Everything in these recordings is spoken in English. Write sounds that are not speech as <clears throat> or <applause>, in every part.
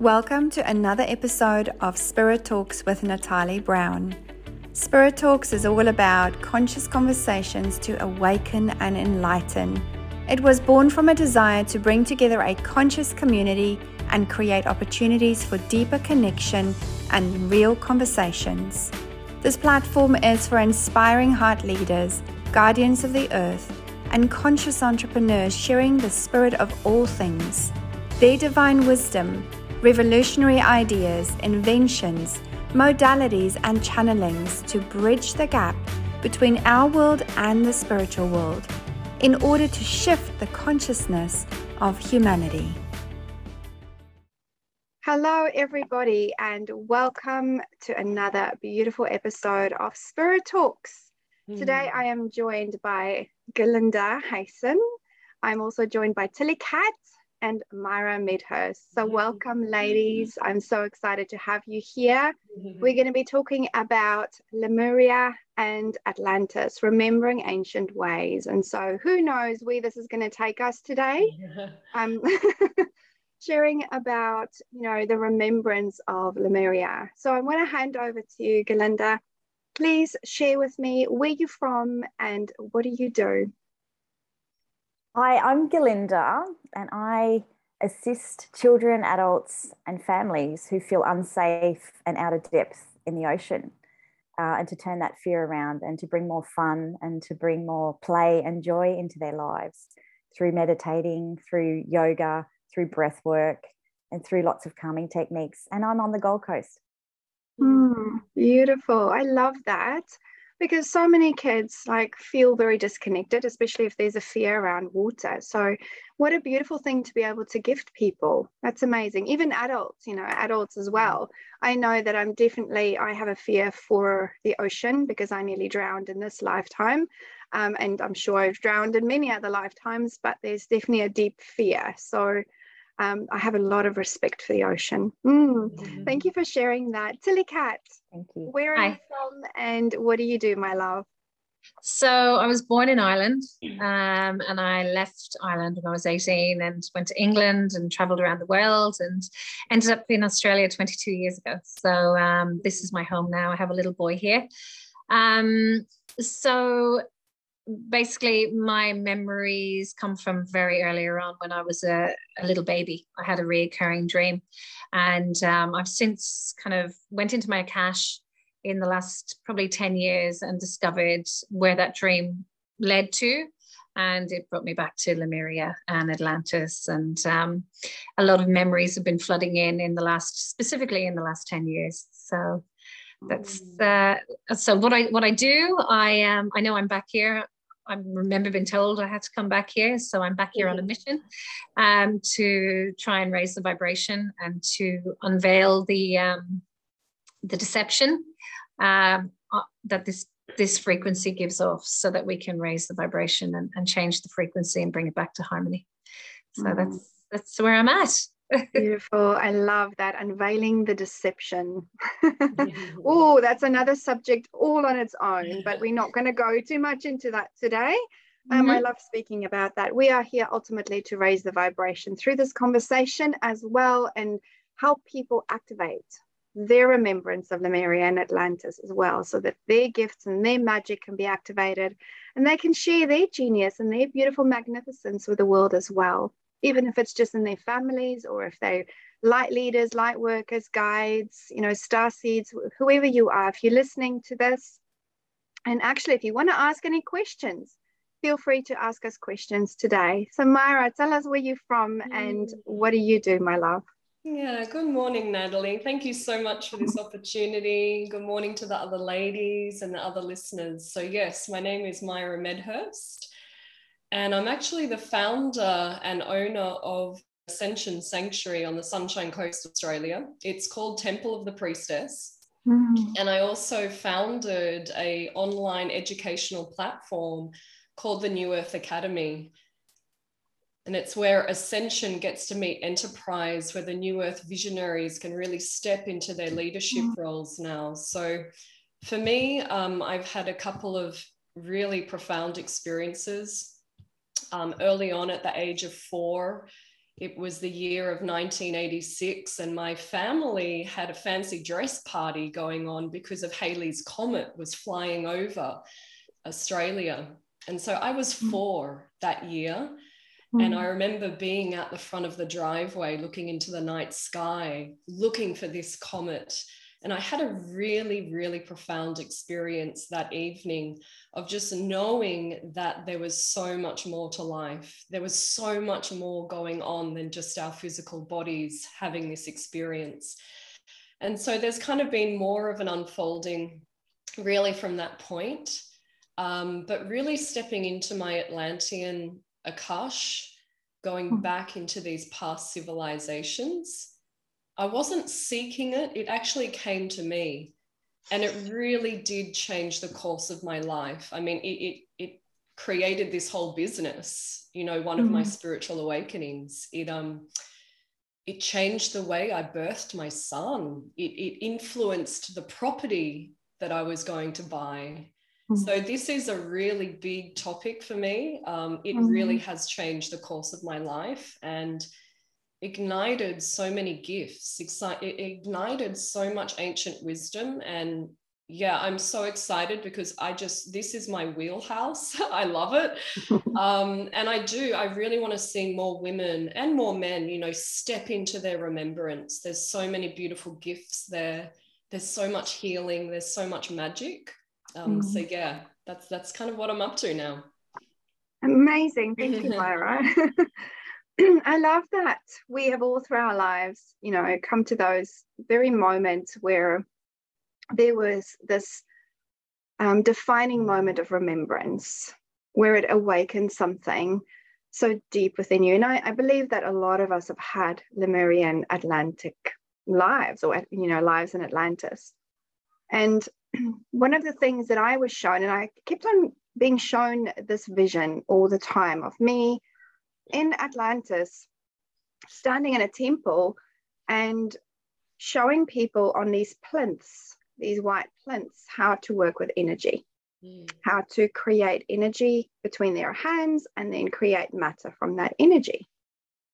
Welcome to another episode of Spirit Talks with Natalie Brown. Spirit Talks is all about conscious conversations to awaken and enlighten. It was born from a desire to bring together a conscious community and create opportunities for deeper connection and real conversations. This platform is for inspiring heart leaders, guardians of the earth, and conscious entrepreneurs sharing the spirit of all things, their divine wisdom, revolutionary ideas, inventions, modalities, and channelings to bridge the gap between our world and the spiritual world in order to shift the consciousness of humanity. Hello, everybody, and welcome to another beautiful episode of Spirit Talks. Mm. Today, I am joined by Galinda Hayson. I'm also joined by Tilly Cat and Myra Medhurst. So, mm-hmm. welcome, mm-hmm. ladies. I'm so excited to have you here. Mm-hmm. We're going to be talking about Lemuria and Atlantis, remembering ancient ways. And so, who knows where this is going to take us today? <laughs> Um, <laughs> sharing about, you know, the remembrance of Lemuria. So, I want to hand over to you, Galinda. Please share with me where you're from and what do you do? Hi, I'm Galinda, and I assist children, adults, and families who feel unsafe and out of depth in the ocean, uh, and to turn that fear around and to bring more fun and to bring more play and joy into their lives through meditating, through yoga, through breath work, and through lots of calming techniques. And I'm on the Gold Coast. Mm, beautiful. I love that because so many kids like feel very disconnected especially if there's a fear around water. So what a beautiful thing to be able to gift people. That's amazing. Even adults you know adults as well. I know that i'm definitely i have a fear for the ocean because i nearly drowned in this lifetime. Um, and i'm sure i've drowned in many other lifetimes but there's definitely a deep fear. So um, I have a lot of respect for the ocean. Mm. Mm-hmm. Thank you for sharing that. Tilly Cat, thank you. Where are Hi. you from and what do you do, my love? So I was born in Ireland um, and I left Ireland when I was 18 and went to England and traveled around the world and ended up in Australia 22 years ago. So um, this is my home now. I have a little boy here. Um, so basically my memories come from very earlier on when I was a, a little baby. I had a reoccurring dream, and um, I've since kind of went into my Akash in the last probably 10 years and discovered where that dream led to. And it brought me back to Lemuria and Atlantis. And um, a lot of memories have been flooding in in the last, specifically in the last 10 years. So that's mm. uh, so what I what I do. I um I know I'm back here I remember being told I had to come back here. So I'm back here mm-hmm. on a mm-hmm. mission um, to try and raise the vibration and to unveil the um, the deception um, uh, that this this frequency gives off so that we can raise the vibration and, and change the frequency and bring it back to harmony. So mm. that's that's where I'm at. Beautiful. I love that. Unveiling the deception. <laughs> oh, that's another subject all on its own, but we're not going to go too much into that today. Um, mm-hmm. I love speaking about that. We are here ultimately to raise the vibration through this conversation as well and help people activate their remembrance of Lemuria and Atlantis as well, so that their gifts and their magic can be activated and they can share their genius and their beautiful magnificence with the world as well even if it's just in their families or if they're light leaders, light workers, guides, you know, star seeds, whoever you are, if you're listening to this. And actually, if you want to ask any questions, feel free to ask us questions today. So, Myra, tell us where you're from and mm. what do you do, my love? Yeah, good morning, Natalie. Thank you so much for this opportunity. Good morning to the other ladies and the other listeners. So, yes, my name is Myra Medhurst. And I'm actually the founder and owner of Ascension Sanctuary on the Sunshine Coast, Australia. It's called Temple of the Priestess. Mm. And I also founded a online educational platform called the New Earth Academy. And it's where Ascension gets to meet enterprise, where the New Earth visionaries can really step into their leadership mm. roles now. So for me, um, I've had a couple of really profound experiences um, early on at the age of four it was the year of 1986, and my family had a fancy dress party going on because of Halley's Comet was flying over Australia. And so I was hmm. four that year. Mm. And I remember being at the front of the driveway, looking into the night sky, looking for this comet and I had a really, really profound experience that evening of just knowing that there was so much more to life. There was so much more going on than just our physical bodies having this experience. And so there's kind of been more of an unfolding really from that point. Um, but really stepping into my Atlantean Akash, going hmm. back into these past civilizations I wasn't seeking it, it actually came to me. And it really did change the course of my life. I mean, it, it, it created this whole business, you know, one mm-hmm. of my mm-hmm. spiritual awakenings. It, um, it changed the way I birthed my son. It, it influenced the property that I was going to buy. Mm-hmm. So this is a really big topic for me. Um, it mm-hmm. really has changed the course of my life, and ignited so many gifts, it ignited so much ancient wisdom. And yeah, I'm so excited because I just, this is my wheelhouse. <laughs> I love it. <laughs> um, and I do, I really want to see more women and more men, you know, step into their remembrance. There's so many beautiful gifts there. There's so much healing. There's so much magic. Um, mm. So yeah, that's that's kind of what I'm up to now. Amazing. Thank you, <laughs> Myra. <clears throat> I love that we have all through our lives, you know, come to those very moments where there was this um, defining moment of remembrance where it awakened something so deep within you. And I, I believe that a lot of us have had Lemurian Atlantean lives or, you know, lives in Atlantis. And <clears throat> one of the things that I was shown, and I kept on being shown this vision all the time of me in Atlantis, standing in a temple and showing people on these plinths, these white plinths, how to work with energy, mm. how to create energy between their hands and then create matter from that energy.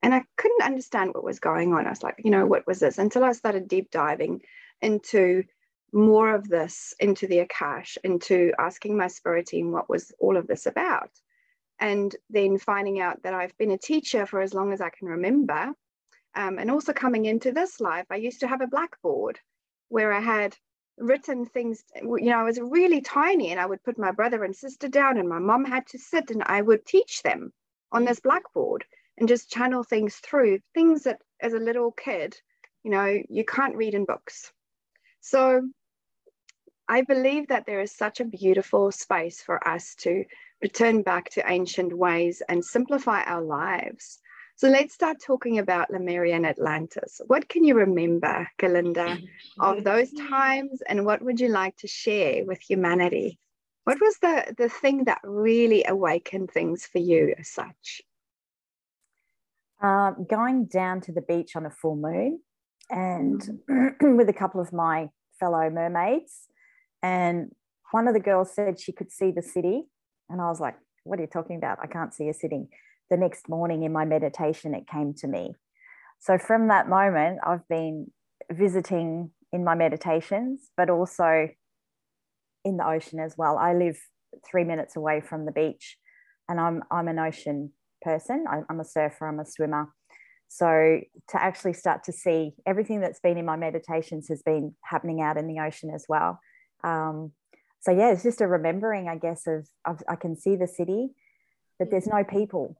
And I couldn't understand what was going on. I was like, you know, what was this? Until I started deep diving into more of this, into the Akash, into asking my spirit team what was all of this about and then finding out that I've been a teacher for as long as I can remember. Um, and also coming into this life, I used to have a blackboard where I had written things, you know, I was really tiny and I would put my brother and sister down and my mom had to sit and I would teach them on this blackboard and just channel things through things that as a little kid, you know, you can't read in books. So I believe that there is such a beautiful space for us to return back to ancient ways and simplify our lives. So let's start talking about Lemurian Atlantis. What can you remember, Galinda, of those times and what would you like to share with humanity? What was the, the thing that really awakened things for you as such? Um, going down to the beach on a full moon and <clears throat> with a couple of my fellow mermaids. And one of the girls said she could see the city and I was like, what are you talking about? I can't see you sitting. The next morning in my meditation, it came to me. So from that moment, I've been visiting in my meditations, but also in the ocean as well. I live three minutes away from the beach and I'm, I'm an ocean person. I'm a surfer, I'm a swimmer. So to actually start to see everything that's been in my meditations has been happening out in the ocean as well. Um, so yeah it's just a remembering i guess of, of i can see the city but there's no people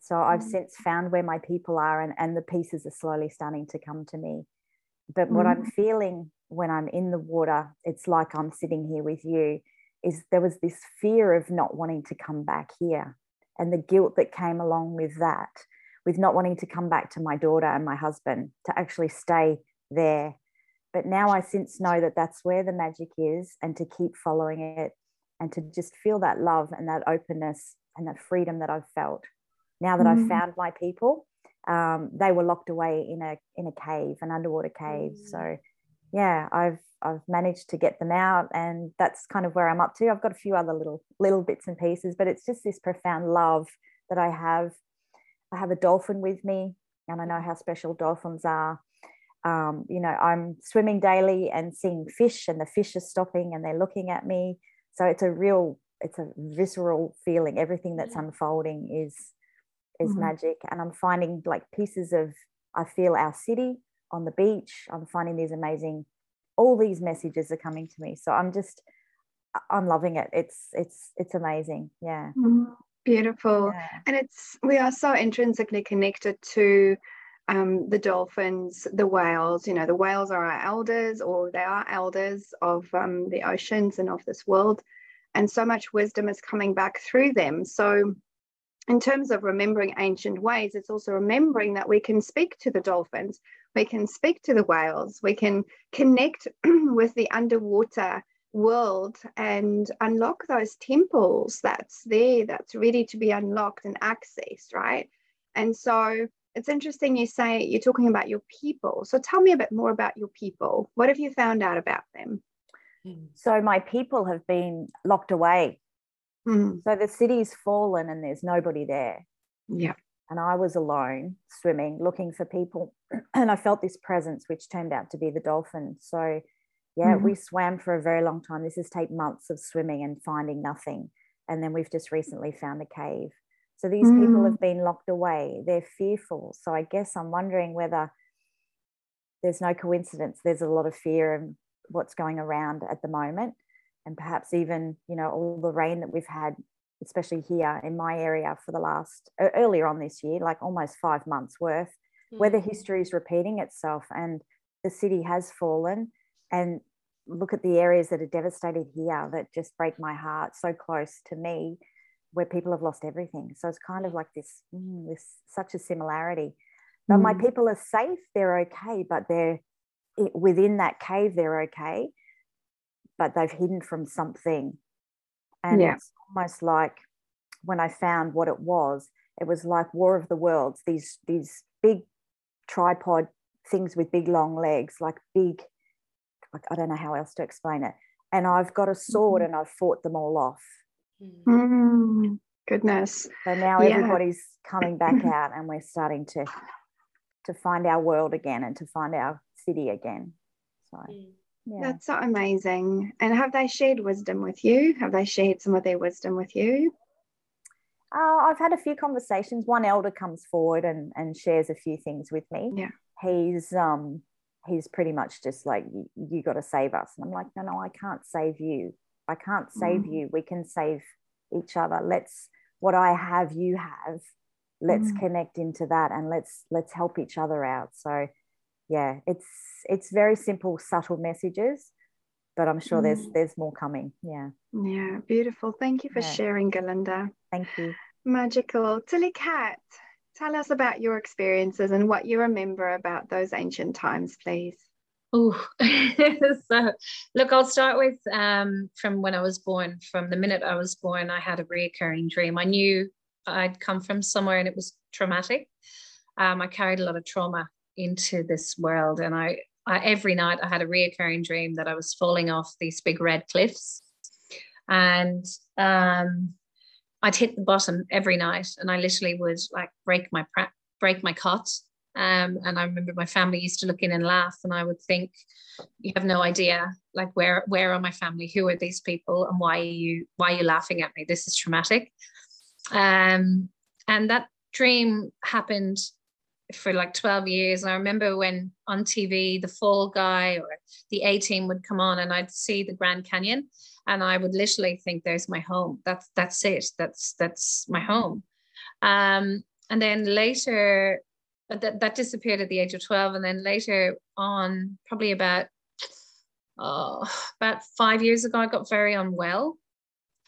so i've mm. since found where my people are and, and the pieces are slowly starting to come to me but what i'm mm. feeling when i'm in the water it's like i'm sitting here with you is there was this fear of not wanting to come back here and the guilt that came along with that with not wanting to come back to my daughter and my husband to actually stay there but now I since know that that's where the magic is and to keep following it and to just feel that love and that openness and that freedom that I've felt. Now that mm. I've found my people, um, they were locked away in a in a cave, an underwater cave. Mm. So yeah, I've I've managed to get them out and that's kind of where I'm up to. I've got a few other little little bits and pieces, but it's just this profound love that I have. I have a dolphin with me and I know how special dolphins are. Um, you know, I'm swimming daily and seeing fish, and the fish are stopping and they're looking at me. So it's a real, it's a visceral feeling. Everything that's unfolding is is mm-hmm. magic, and I'm finding like pieces of. I feel our city on the beach. I'm finding these amazing. All these messages are coming to me, so I'm just, I'm loving it. It's it's it's amazing. Yeah. Mm-hmm. Beautiful. Yeah. And it's we are so intrinsically connected to um, the dolphins, the whales. You know, the whales are our elders, or they are elders of um, the oceans and of this world. And so much wisdom is coming back through them. So, in terms of remembering ancient ways, it's also remembering that we can speak to the dolphins, we can speak to the whales, we can connect <clears throat> with the underwater world and unlock those temples that's there, that's ready to be unlocked and accessed, right? And so it's interesting you say you're talking about your people. So tell me a bit more about your people. What have you found out about them? So my people have been locked away. Mm. So the city's fallen and there's nobody there. Yeah. And I was alone swimming, looking for people. <clears throat> And I felt this presence, which turned out to be the dolphin. So yeah, mm-hmm. we swam for a very long time. This has taken months of swimming and finding nothing. And then we've just recently found a cave. So these mm. people have been locked away. They're fearful. So I guess I'm wondering whether there's no coincidence. There's a lot of fear and what's going around at the moment. And perhaps even, you know, all the rain that we've had, especially here in my area for the last earlier on this year, like almost five months worth, mm. weather history is repeating itself and the city has fallen and look at the areas that are devastated here that just break my heart so close to me where people have lost everything so it's kind of like this mm, this such a similarity but mm. my people are safe they're okay but they're within that cave they're okay but they've hidden from something and yeah. it's almost like when i found what it was it was like war of the worlds these these big tripod things with big long legs like big like I don't know how else to explain it. And I've got a sword mm-hmm. and I've fought them all off. Mm, goodness. So now yeah. everybody's coming back <clears throat> out and we're starting to to find our world again and to find our city again. So mm. yeah. That's so amazing. And have they shared wisdom with you? Have they shared some of their wisdom with you? Uh, I've had a few conversations. One elder comes forward and, and shares a few things with me. Yeah. He's um he's pretty much just like you, you got to save us and i'm like no no i can't save you i can't save mm. you we can save each other let's what i have you have let's mm. connect into that and let's let's help each other out so yeah it's it's very simple subtle messages but i'm sure mm. there's there's more coming yeah yeah beautiful thank you for yeah. sharing galinda thank you magical tilly cat Tell us about your experiences and what you remember about those ancient times, please. Oh, <laughs> so look, I'll start with um, from when I was born. From the minute I was born, I had a recurring dream. I knew I'd come from somewhere and it was traumatic. Um, I carried a lot of trauma into this world, and I, I every night I had a reoccurring dream that I was falling off these big red cliffs, and um, I'd hit the bottom every night, and I literally would like break my break my cot. Um, and I remember my family used to look in and laugh, and I would think, "You have no idea, like where where are my family? Who are these people? And why are you why are you laughing at me? This is traumatic." Um, and that dream happened for like 12 years. And I remember when on TV, the Fall Guy or the A Team would come on, and I'd see the Grand Canyon, and I would literally think, "There's my home. That's that's it. That's that's my home." Um, and then later, uh, that that disappeared at the age of 12, and then later on, probably about oh, about five years ago, I got very unwell,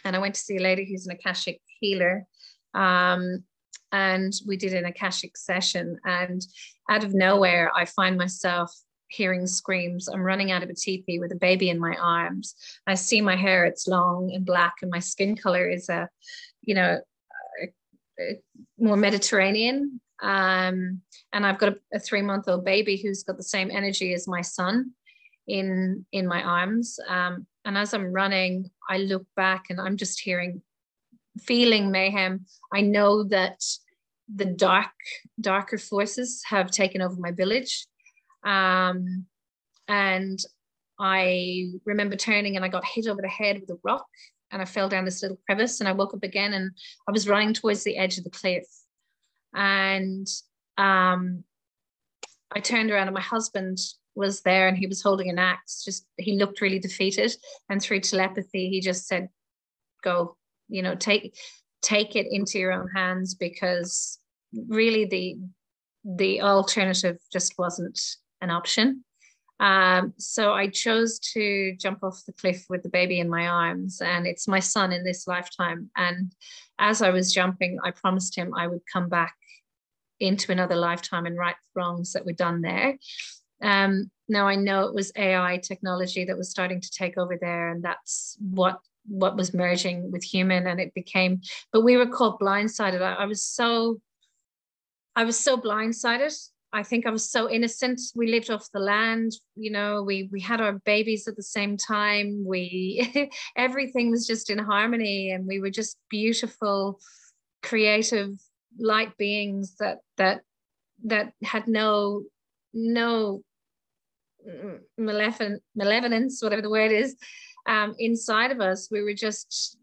and I went to see a lady who's an akashic healer. Um, and we did an akashic session and out of nowhere i find myself hearing screams. I'm running out of a teepee with a baby in my arms. I see my hair it's long and black and my skin color is a you know a, a more mediterranean um, and i've got a, a three month old baby who's got the same energy as my son in in my arms. Um, and as i'm running i look back and i'm just hearing feeling mayhem. I know that the dark darker forces have taken over my village. Um, and i remember turning and i got hit over the head with a rock and i fell down this little crevice and i woke up again and i was running towards the edge of the cliff and um, i turned around and my husband was there and he was holding an axe just he looked really defeated and through telepathy he just said go you know take take it into your own hands because really the the alternative just wasn't an option um, so I chose to jump off the cliff with the baby in my arms, and it's my son in this lifetime. And as I was jumping, I promised him I would come back into another lifetime and right wrongs that were done there. Um, now I know it was AI technology that was starting to take over there, and that's what what was merging with human, and it became. But we were caught blindsided. I, I was so, I was so blindsided. I think I was so innocent. We lived off the land, you know. We we had our babies at the same time. We <laughs> everything was just in harmony, and we were just beautiful, creative, light beings that that that had no no malevolent malevolence whatever the word is um, inside of us. We were just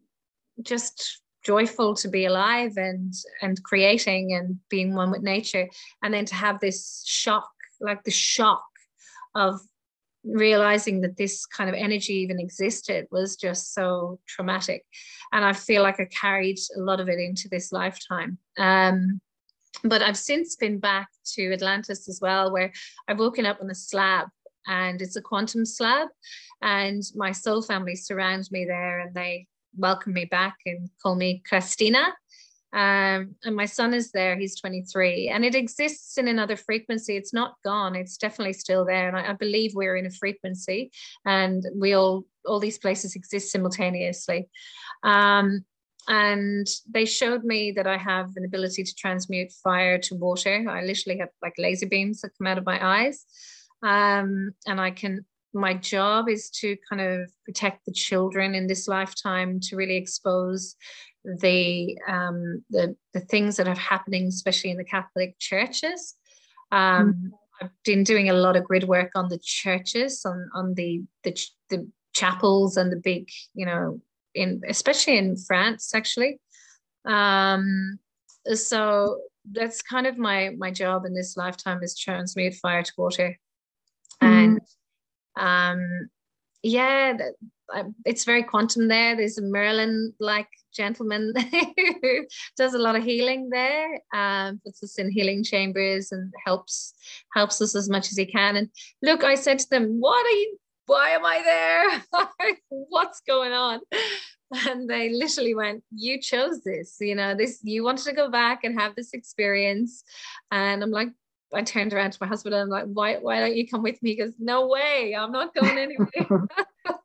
just joyful to be alive and and creating and being one with nature. And then to have this shock like the shock of realizing that this kind of energy even existed was just so traumatic and i feel like i carried a lot of it into this lifetime um, but i've since been back to atlantis as well where i've woken up on a slab and it's a quantum slab. And my soul family surround me there and they welcome me back and call me Christina. Um, and my son is there, he's 23, and it exists in another frequency. It's not gone, it's definitely still there. And I, I believe we're in a frequency and we all, all these places exist simultaneously. Um, and they showed me that I have an ability to transmute fire to water. I literally have like laser beams that come out of my eyes um, and I can. My job is to kind of protect the children in this lifetime to really expose the um, the the things that are happening, especially in the Catholic churches. Um, mm. I've been doing a lot of grid work on the churches, on on the the, the chapels and the big, you know, in especially in France, actually. Um, so that's kind of my my job in this lifetime is transmute fire to water and mm-hmm. um, yeah it's very quantum there. There's a merlin like gentleman <laughs> who does a lot of healing there um, puts us in healing chambers and helps helps us as much as he can. And look i said to them what are you why am i there? <laughs> What's going on? And they literally went you chose this you know this you wanted to go back and have this experience. And i'm like I turned around to my husband and I'm like, why, why don't you come with me? He goes, no way, I'm not going anywhere. <laughs>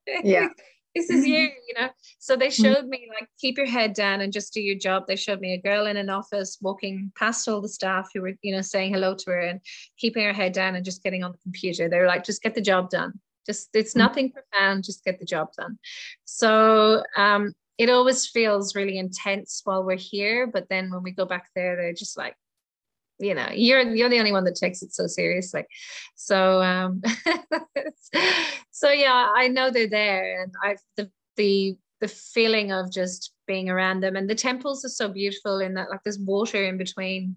<laughs> yeah. this is you, <laughs> you know. So they showed me like keep your head down and just do your job. They showed me a girl in an office walking past all the staff who were, you know, saying hello to her and keeping her head down and just getting on the computer. They were like, just get the job done. Just it's mm-hmm. nothing profound, just get the job done. So um it always feels really intense while we're here, but then when we go back there, they're just like, you know you're you're the only one that takes it so seriously. So um <laughs> so yeah i know they're there and i've the the the feeling of just being around them. And the temples are so beautiful in that like there's water in between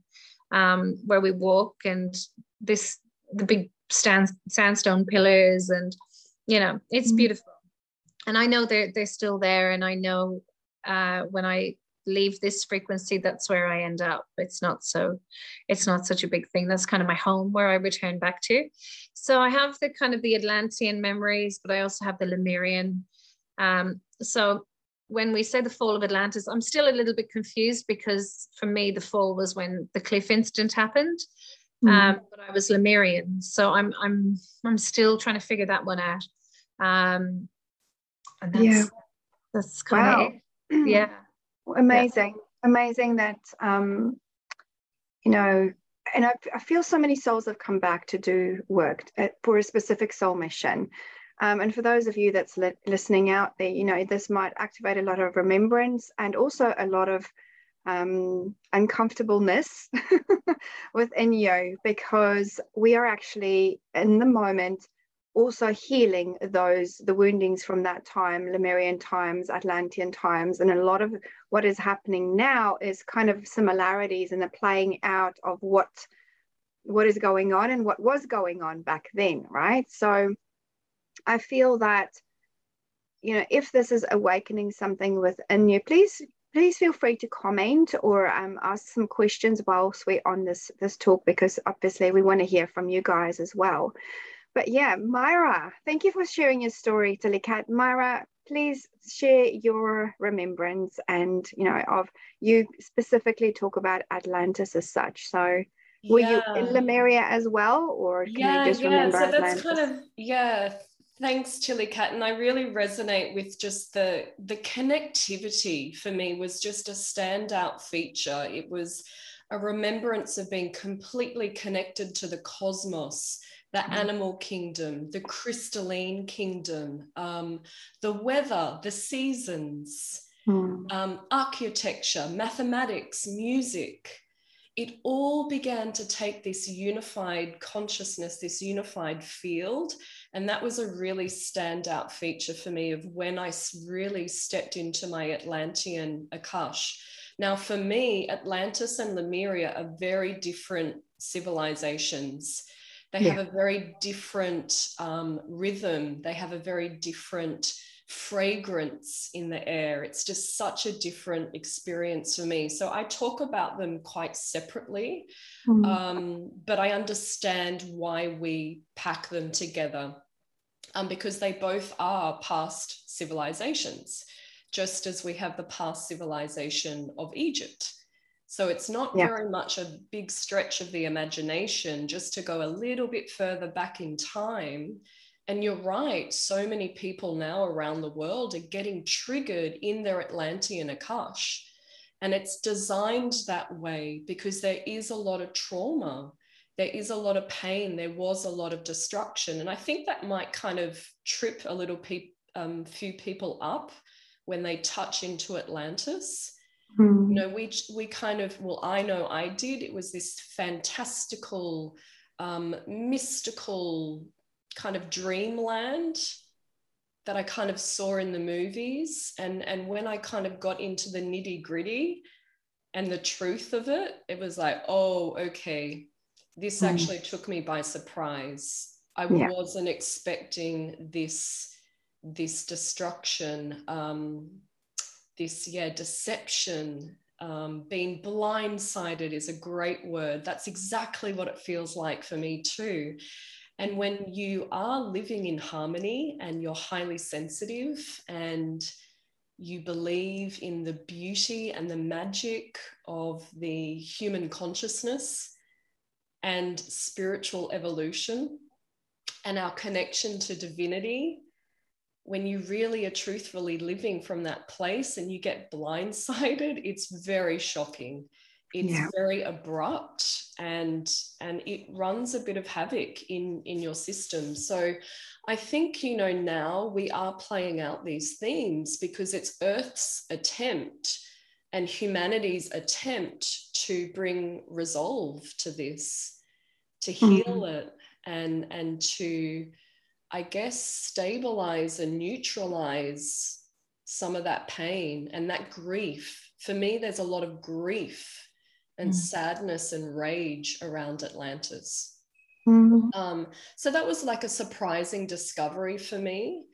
um where we walk and this the big stand, sandstone pillars and you know it's mm-hmm. beautiful. And i know they're they're still there and i know uh when i leave this frequency that's where i end up it's not so it's not such a big thing that's kind of my home where i return back to so i have the kind of the atlantean memories but i also have the lemurian um, so when we say the fall of atlantis i'm still a little bit confused because for me the fall was when the cliff incident happened mm. um, but i was lemurian so i'm i'm i'm still trying to figure that one out um, and that's yeah. that's kind wow. of it. <clears throat> yeah amazing yeah. amazing that um you know and I, I, feel so many souls have come back to do work at, for a specific soul mission um, and for those of you that's li- listening out there you know this might activate a lot of remembrance and also a lot of um, uncomfortableness <laughs> within you because we are actually in the moment also healing those the woundings from that time lemurian times atlantean times and a lot of what is happening now is kind of similarities in the playing out of what what is going on and what was going on back then right? So i feel that you know if this is awakening something within you please please feel free to comment or um, ask some questions whilst we're on this this talk because obviously we want to hear from you guys as well but yeah, Myra, thank you for sharing your story, Tilly Cat. Myra, please share your remembrance and you know of you specifically talk about Atlantis as such. So were yeah. you in Lemuria as well, or can yeah, you just yeah. remember so Atlantis? that's kind of yeah. Thanks, Tilly Cat, and I really resonate with just the the connectivity for me was just a standout feature. It was a remembrance of being completely connected to the cosmos the mm-hmm. animal kingdom, the crystalline kingdom, um, the weather, the seasons, mm. um, architecture, mathematics, music. It all began to take this unified consciousness, this unified field. And that was a really standout feature for me of when I really stepped into my Atlantean Akash. Now, for me, Atlantis and Lemuria are very different civilizations. They yeah. have a very different um, rhythm. They have a very different fragrance in the air. It's just such a different experience for me. So I talk about them quite separately, mm. um, but I understand why we pack them together um, because they both are past civilizations, just as we have the past civilization of Egypt. So it's not yeah. very much a big stretch of the imagination just to go a little bit further back in time. And you're right, so many people now around the world are getting triggered in their Atlantean Akash. And it's designed that way because there is a lot of trauma. There is a lot of pain. There was a lot of destruction. And I think that might kind of trip a little pe- um, few people up when they touch into Atlantis Mm. You know, we we kind of well, I know I did. It was this fantastical, um, mystical kind of dreamland that I kind of saw in the movies, and and when I kind of got into the nitty gritty and the truth of it, it was like, oh, okay, this mm. actually took me by surprise. I yeah. wasn't expecting this this destruction. Um, this yeah deception um, being blindsided is a great word. That's exactly what it feels like for me too. And when you are living in harmony and you're highly sensitive and you believe in the beauty and the magic of the human consciousness and spiritual evolution and our connection to divinity when you really are truthfully living from that place and you get blindsided, <laughs> it's very shocking. It's yeah. very abrupt and and it runs a bit of havoc in in your system. So I think you know now we are playing out these themes because it's Earth's attempt and humanity's attempt to bring resolve to this, to heal mm-hmm. it and and to I guess, stabilize and neutralize some of that pain and that grief. For me, there's a lot of grief and mm. sadness and rage around Atlantis. Mm-hmm. Um, so that was like a surprising discovery for me.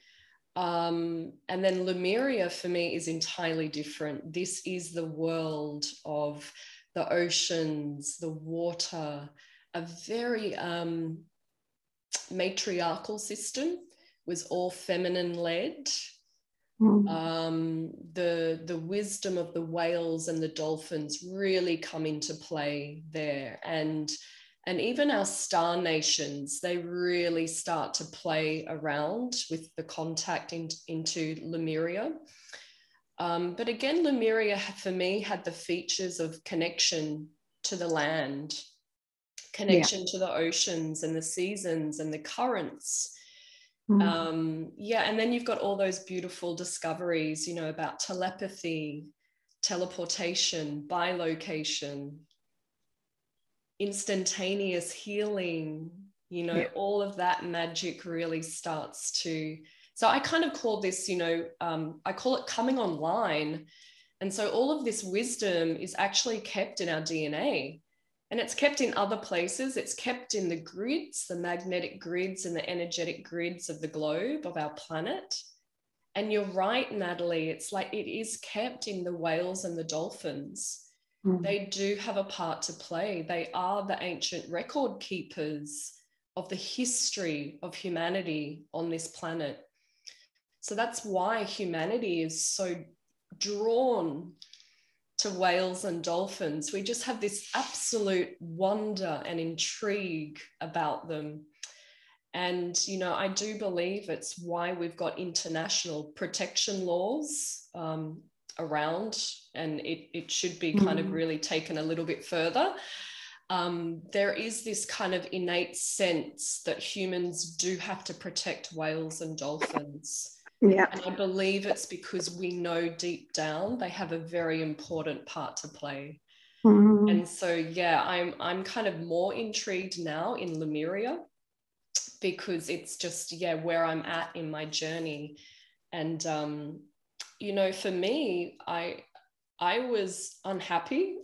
Um, and then Lemuria for me is entirely different. This is the world of the oceans, the water, a very um, matriarchal system was all feminine led. Mm. Um, the the wisdom of the whales and the dolphins really come into play there, and and even our star nations they really start to play around with the contact in, into Lemuria. Um, but again, Lemuria for me had the features of connection to the land connection yeah. to the oceans and the seasons and the currents. Mm. Um, yeah, and then you've got all those beautiful discoveries, you know, about telepathy, teleportation, bilocation, instantaneous healing, you know, yeah. all of that magic really starts to. So I kind of call this, you know, um, I call it coming online. And so all of this wisdom is actually kept in our DNA. And it's kept in other places. It's kept in the grids, the magnetic grids and the energetic grids of the globe, of our planet. And you're right, Natalie, it's like it is kept in the whales and the dolphins. Mm. They do have a part to play. They are the ancient record keepers of the history of humanity on this planet. So that's why humanity is so drawn to whales and dolphins. We just have this absolute wonder and intrigue about them. And, you know, I do believe it's why we've got international protection laws um, around, and it, it should be kind mm. of really taken a little bit further um, there is this kind of innate sense that humans do have to protect whales and dolphins. Yeah. And I believe it's because we know deep down they have a very important part to play. Mm-hmm. And so yeah, I'm I'm kind of more intrigued now in Lemuria because it's just yeah where I'm at in my journey. And um, you know, for me, I I was unhappy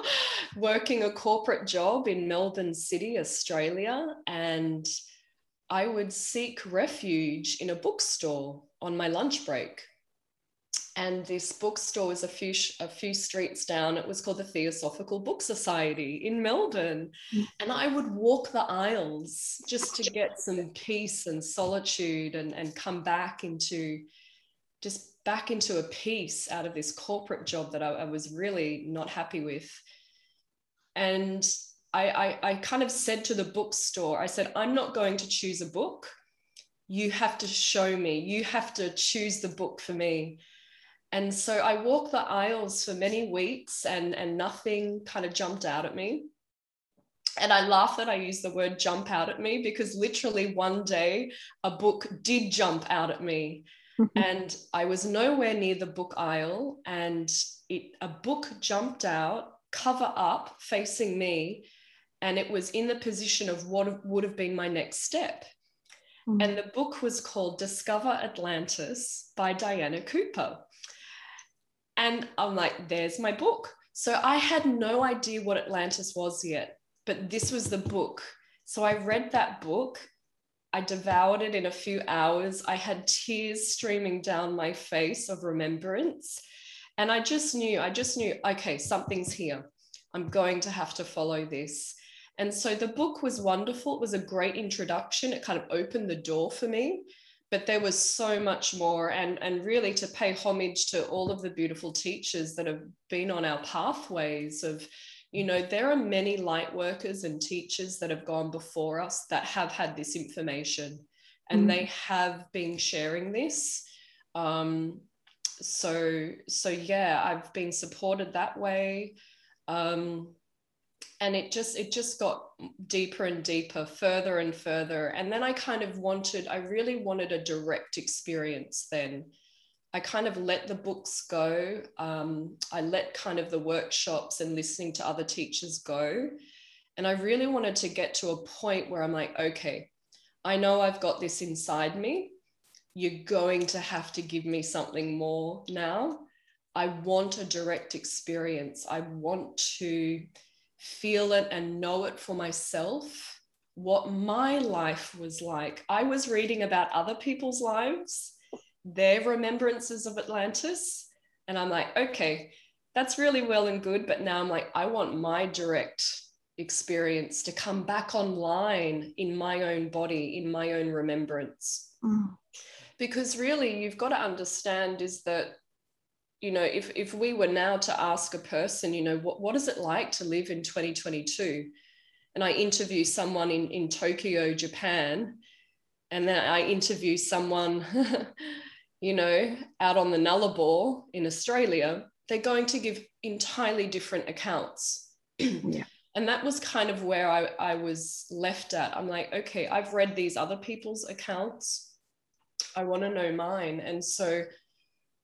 <laughs> working a corporate job in Melbourne City, Australia, and I would seek refuge in a bookstore on my lunch break. And this bookstore was a few, a few streets down. It was called the Theosophical Book Society in Melbourne. And I would walk the aisles just to get some peace and solitude and, and come back into just back into a peace out of this corporate job that I, I was really not happy with. And I, I, I kind of said to the bookstore, I said, I'm not going to choose a book. You have to show me, you have to choose the book for me. And so I walked the aisles for many weeks and, and nothing kind of jumped out at me. And I laugh that I use the word jump out at me because literally one day a book did jump out at me. <laughs> and I was nowhere near the book aisle, and it, a book jumped out, cover up, facing me, and it was in the position of what would have been my next step. Mm-hmm. And the book was called Discover Atlantis by Diana Cooper. And I'm like, there's my book. So I had no idea what Atlantis was yet, but this was the book. So I read that book I devoured it in a few hours. I had tears streaming down my face of remembrance. And I just knew, I just knew, okay, something's here. I'm going to have to follow this. And so the book was wonderful. It was a great introduction. It kind of opened the door for me. But there was so much more. And, and really to pay homage to all of the beautiful teachers that have been on our pathways of you know there are many light workers and teachers that have gone before us that have had this information and mm. they have been sharing this um, so so yeah i've been supported that way um, and it just it just got deeper and deeper further and further and then i kind of wanted i really wanted a direct experience then I kind of let the books go. Um, I let kind of the workshops and listening to other teachers go. And I really wanted to get to a point where I'm like, okay, I know I've got this inside me. You're going to have to give me something more now. I want a direct experience. I want to feel it and know it for myself, what my life was like. I was reading about other people's lives their remembrances of Atlantis. And I'm like, okay, that's really well and good. But now I'm like, I want my direct experience to come back online in my own body, in my own remembrance. Mm. Because really, you've got to understand is that, you know, if, if we were now to ask a person, you know, what, what is it like to live in 2022? And I interview someone in, in Tokyo, Japan, and then I interview someone <laughs> you know, out on the Nullarbor in Australia, they're going to give entirely different accounts. <clears throat> yeah. And that was kind of where I, I was left at. I'm like, okay, I've read these other people's accounts. I want to know mine. And so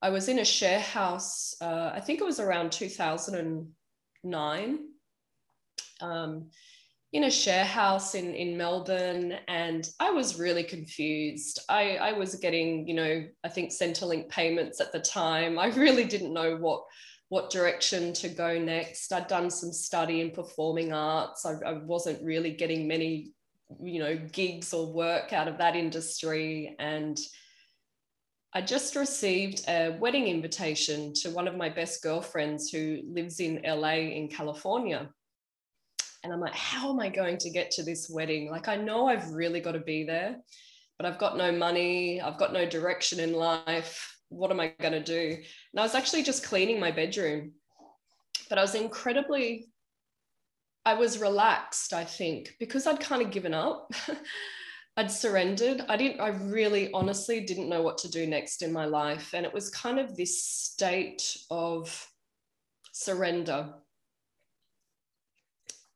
I was in a share house, uh, I think it was around 2009, um, in a share house in, in Melbourne, and I was really confused. I, I was getting, you know, I think Centrelink payments at the time. I really didn't know what what direction to go next. I'd done some study in performing arts. I, I wasn't really getting many, you know, gigs or work out of that industry. And I just received a wedding invitation to one of my best girlfriends who lives in LA in California. And I'm like, how am I going to get to this wedding? Like, I know I've really got to be there, but I've got no money, I've got no direction in life what am I going to do? And I was actually just cleaning my bedroom, but I was incredibly, I was relaxed, I think, because I'd kind of given up. <laughs> I'd surrendered. I didn't, I really honestly didn't know what to do next in my life. And it was kind of this state of surrender.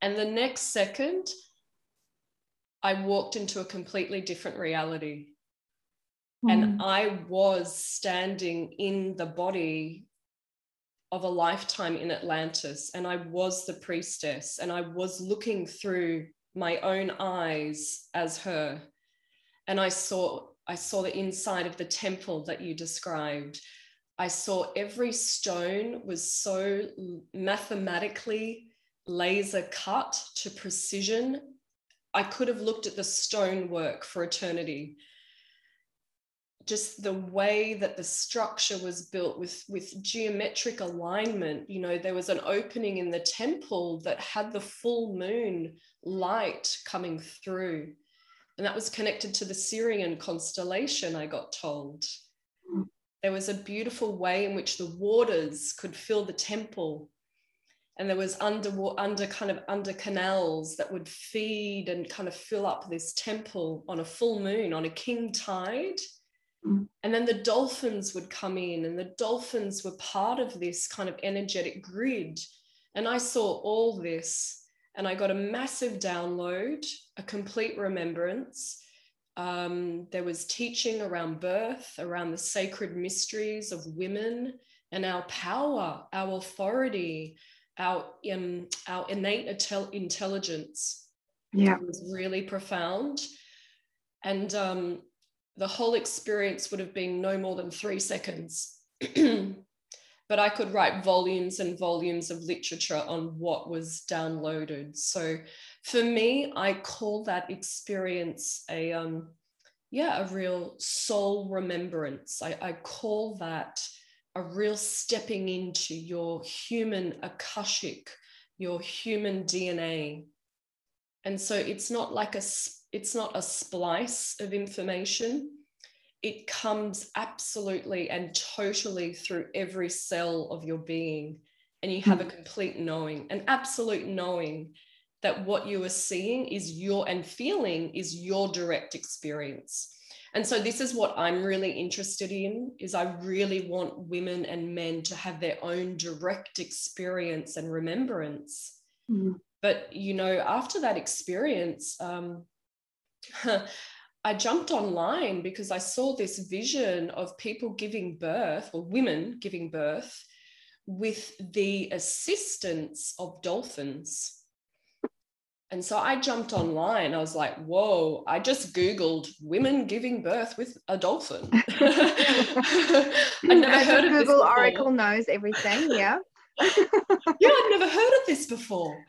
And the next second, I walked into a completely different reality. And mm. I was standing in the body of a lifetime in Atlantis, and I was the priestess, and I was looking through my own eyes as her. And I saw I saw the inside of the temple that you described. I saw every stone was so mathematically laser cut to precision. I could have looked at the stonework for eternity just the way that the structure was built with with geometric alignment you know there was an opening in the temple that had the full moon light coming through and that was connected to the Sirian constellation i got told there was a beautiful way in which the waters could fill the temple and there was under under kind of under canals that would feed and kind of fill up this temple on a full moon on a king tide Mm. And then the dolphins would come in, and the dolphins were part of this kind of energetic grid. And I saw all this, and I got a massive download, a complete remembrance. Um, there was teaching around birth, around the sacred mysteries of women and our power, our authority, our, um, our innate intelligence. Yeah. It was really profound. And um, the whole experience would have been no more than three seconds. <clears throat> but I could write volumes and volumes of literature on what was downloaded. So for me, I call that experience a um, yeah, a real soul remembrance. I, I call that a real stepping into your human akashic, your human DNA. And so it's not like a it's not a splice of information. It comes absolutely and totally through every cell of your being. And you have a hmm. complete knowing, an absolute knowing that what you are seeing is your and feeling is your direct experience. And so this is what I'm really interested in is I really want women and men to have their own direct experience and remembrance. Mm. But you know, after that experience, um, <laughs> I jumped online because I saw this vision of people giving birth, or women giving birth, with the assistance of dolphins. And so I jumped online. I was like, whoa, I just Googled women giving birth with a dolphin. <laughs> <laughs> I never As heard of Google Oracle knows everything. Yeah. <laughs> yeah, I'd never heard of this before.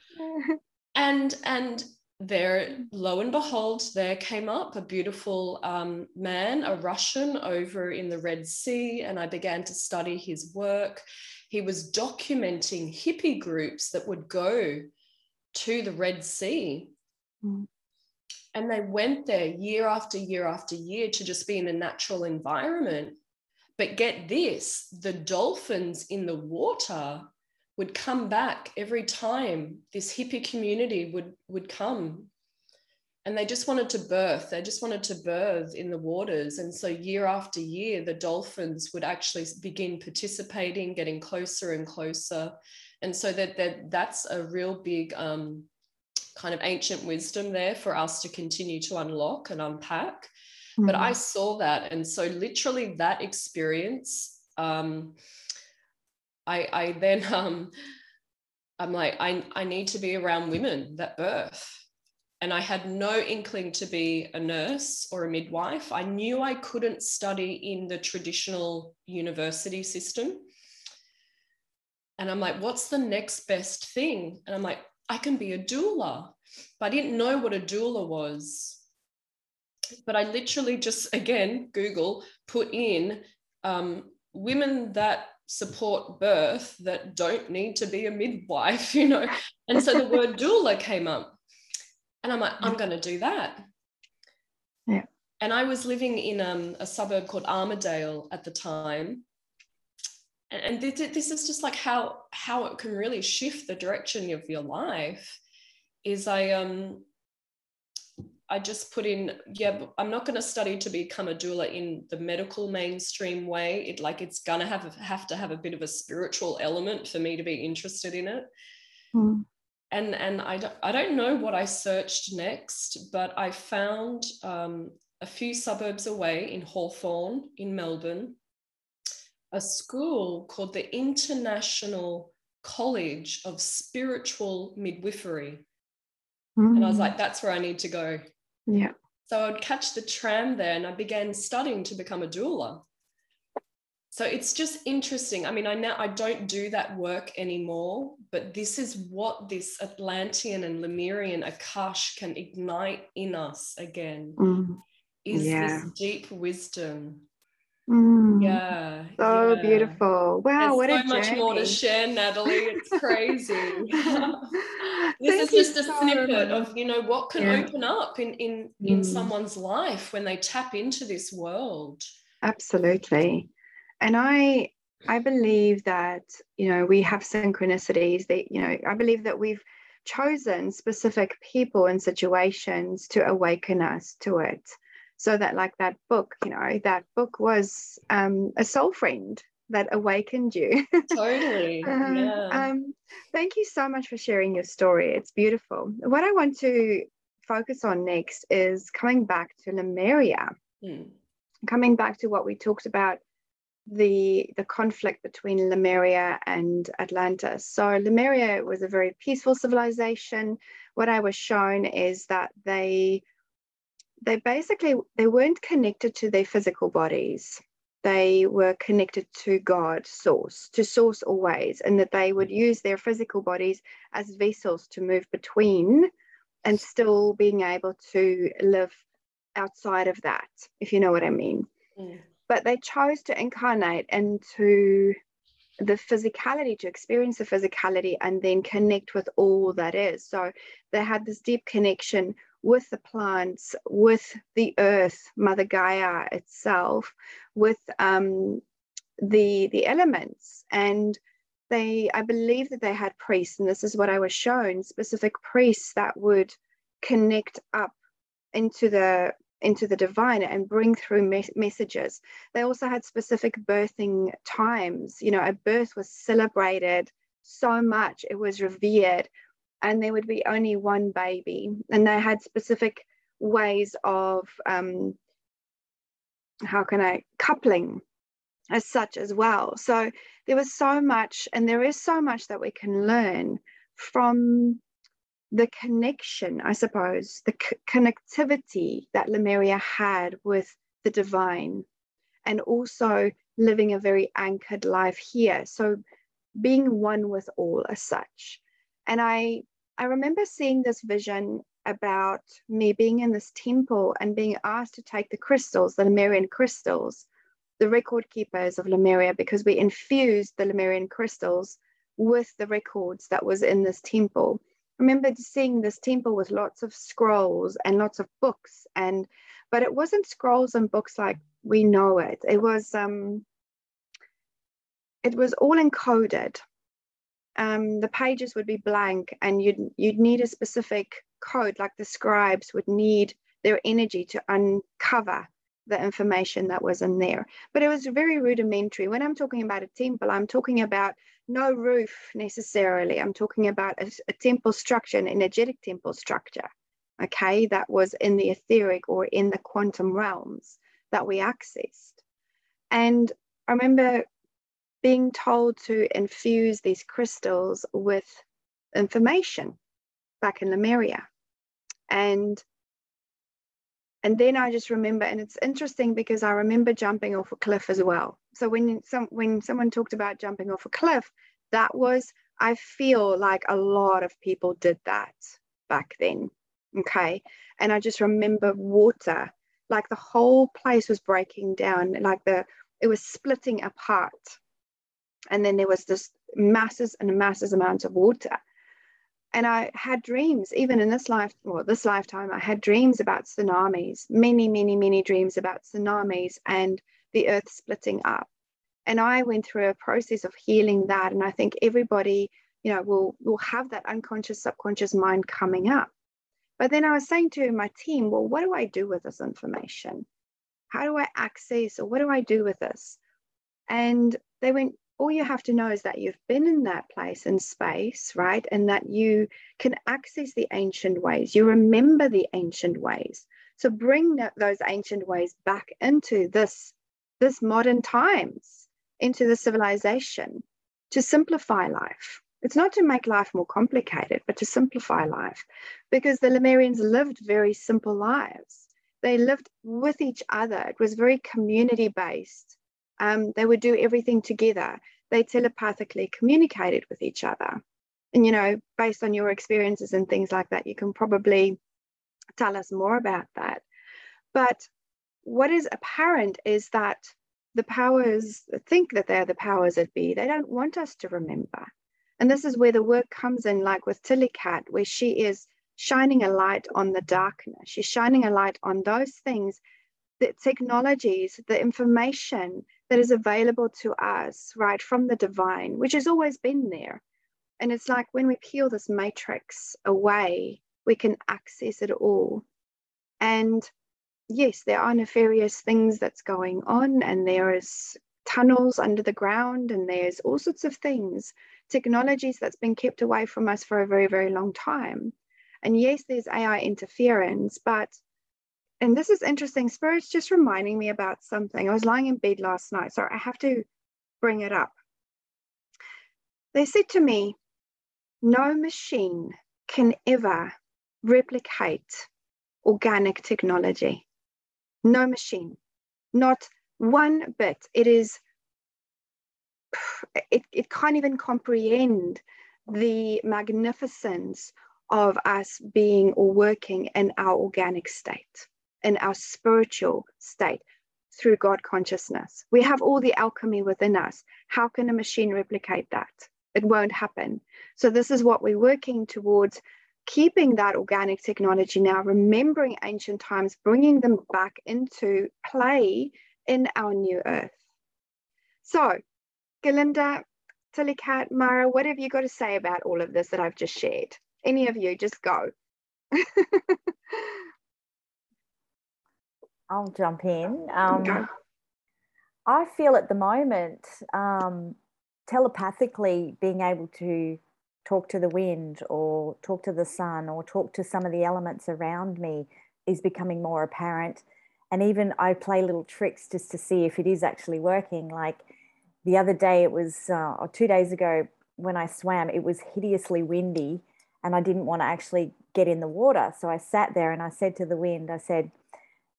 And and there, lo and behold, there came up a beautiful um, man, a Russian over in the Red Sea, and I began to study his work. He was documenting hippie groups that would go to the Red Sea. Mm. And they went there year after year after year to just be in a natural environment. But get this the dolphins in the water would come back every time this hippie community would would come. And they just wanted to birth they just wanted to birth in the waters. And so year after year the dolphins would actually begin participating getting closer and closer. And so that, that that's a real big um, kind of ancient wisdom there for us to continue to unlock and unpack. Mm-hmm. but i saw that. And so literally that experience um, I, I then <laughs> um, I'm like, I, I need to be around women that birth. And I had no inkling to be a nurse or a midwife. I knew I couldn't study in the traditional university system. And I'm like, what's the next best thing? And I'm like, I can be a doula. But I didn't know what a doula was. But I literally just, again, Google, put in um, women that support birth that don't need to be a midwife, <laughs> you know. And so the word <laughs> doula came up. And I'm like, I'm going to do that. Yeah. And I was living in um, a suburb called Armadale at the time. And, and this, this is just like how how it can really shift the direction of your life. Is I um I just put in, yeah, I'm not going to study to become a doula in the medical mainstream way. It like it's gonna have have to have a bit of a spiritual element for me to be interested in it. Mm. And and I don't I don't know what I searched next, but I found um, a few suburbs away in Hawthorn in Melbourne, a school called the International College of Spiritual Midwifery. And I was like, that's where I need to go. Yeah. So I'd catch the tram there and I began studying to become a doula. So it's just interesting. I mean, I now I don't do that work anymore, but this is what this Atlantean and Lemurian Akash can ignite in us again. Mm. Is Yeah. this deep wisdom? Mm. Yeah. So yeah. beautiful. Wow, There's what so a much more to share, Natalie. It's crazy. <laughs> <laughs> this Thank is just a so snippet much. of you know what can Yeah. open up in in in Mm. someone's life when they tap into this world. Absolutely. And I I believe that, you know, we have synchronicities that, you know, I believe that we've chosen specific people and situations to awaken us to it. So that like that book, you know, that book was um, a soul friend that awakened you. <laughs> Totally. Uh, Yeah. um, thank you so much for sharing your story. It's beautiful. What I want to focus on next is coming back to Lemuria, Hmm. coming back to what we talked about the the conflict between Lemuria and Atlantis. So Lemuria was a very peaceful civilization. What I was shown is that they they basically they weren't connected to their physical bodies they were connected to God, source, to source always, and that they would use their physical bodies as vessels to move between and still being able to live outside of that, if you know what I mean. Mm. But they chose to incarnate into the physicality, to experience the physicality, and then connect with all that is. So they had this deep connection with the plants, with the earth, Mother Gaia itself, with um, the the elements, and they, I believe that they had priests, and this is what I was shown, specific priests that would connect up into the into the divine and bring through mes- messages. They also had specific birthing times. You know, a birth was celebrated so much; it was revered and there would be only one baby. And they had specific ways of um, how can i coupling as such as well. So there was so much and there is so much that we can learn from the connection i suppose the c- connectivity that lemuria had with the divine and also living a very anchored life here. So being one with all as such. And i i remember seeing this vision about me being in this temple and being asked to take the crystals the lemurian crystals the record keepers of lemuria because we infused the lemurian crystals with the records that was in this temple. I remember seeing this temple with lots of scrolls and lots of books and but it wasn't scrolls and books like we know it. It was um it was all encoded um, the pages would be blank and you'd you'd need a specific code like the scribes would need their energy to uncover the information that was in there. But it was very rudimentary. When i'm talking about a temple i'm talking about no roof necessarily. I'm talking about a, a temple structure an energetic temple structure okay that was in the etheric or in the quantum realms that we accessed. And i remember being told to infuse these crystals with information back in Lemuria. And and then I just remember, and it's interesting because I remember jumping off a cliff as well. So when some when someone talked about jumping off a cliff, that was I feel like a lot of people did that back then. Okay. And I just remember water, like the whole place was breaking down, like the it was splitting apart. And then there was this masses and masses amounts of water and I had dreams, even in this life, well, this lifetime, I had dreams about tsunamis, many, many, many dreams about tsunamis and the earth splitting up. And I went through a process of healing that. And I think everybody, you know, will will have that unconscious, subconscious mind coming up. But then I was saying to my team, well, what do I do with this information? How do I access or what do I do with this? And they went, all you have to know is that you've been in that place and space, right? And that you can access the ancient ways. You remember the ancient ways. So bring that, those ancient ways back into this, this modern times, into the civilization to simplify life. It's not to make life more complicated, but to simplify life because the Lemurians lived very simple lives. They lived with each other. It was very community based um, they would do everything together. They telepathically communicated with each other. And, you know, based on your experiences and things like that, you can probably tell us more about that. But what is apparent is that the powers think that they're the powers that be. They don't want us to remember. And this is where the work comes in, like with Tilly Cat, where she is shining a light on the darkness. She's shining a light on those things, the technologies, the information that is available to us, right, from the divine, which has always been there. And it's like when we peel this matrix away, we can access it all. And yes, there are nefarious things that's going on, and there is tunnels under the ground, and there's all sorts of things, technologies that's been kept away from us for a very, very long time. And yes, there's AI interference, but and this is interesting. Spirit's just reminding me about something. I was lying in bed last night, so I have to bring it up. They said to me, no machine can ever replicate organic technology. No machine, not one bit. It is, it, it can't even comprehend the magnificence of us being or working in our organic state in our spiritual state through God consciousness. We have all the alchemy within us. How can a machine replicate that? It won't happen. So, this is what we're working towards keeping that organic technology now, remembering ancient times, bringing them back into play in our new earth. So, Galinda, Tilly Cat, Mara, what have you got to say about all of this that I've just shared? Any of you, just go. <laughs> I'll jump in. Um, I feel at the moment um, telepathically being able to talk to the wind or talk to the sun or talk to some of the elements around me is becoming more apparent. And even I play little tricks just to see if it is actually working. Like the other day, it was, uh, or two days ago, when I swam, it was hideously windy and I didn't want to actually get in the water. So I sat there and I said to the wind, I said,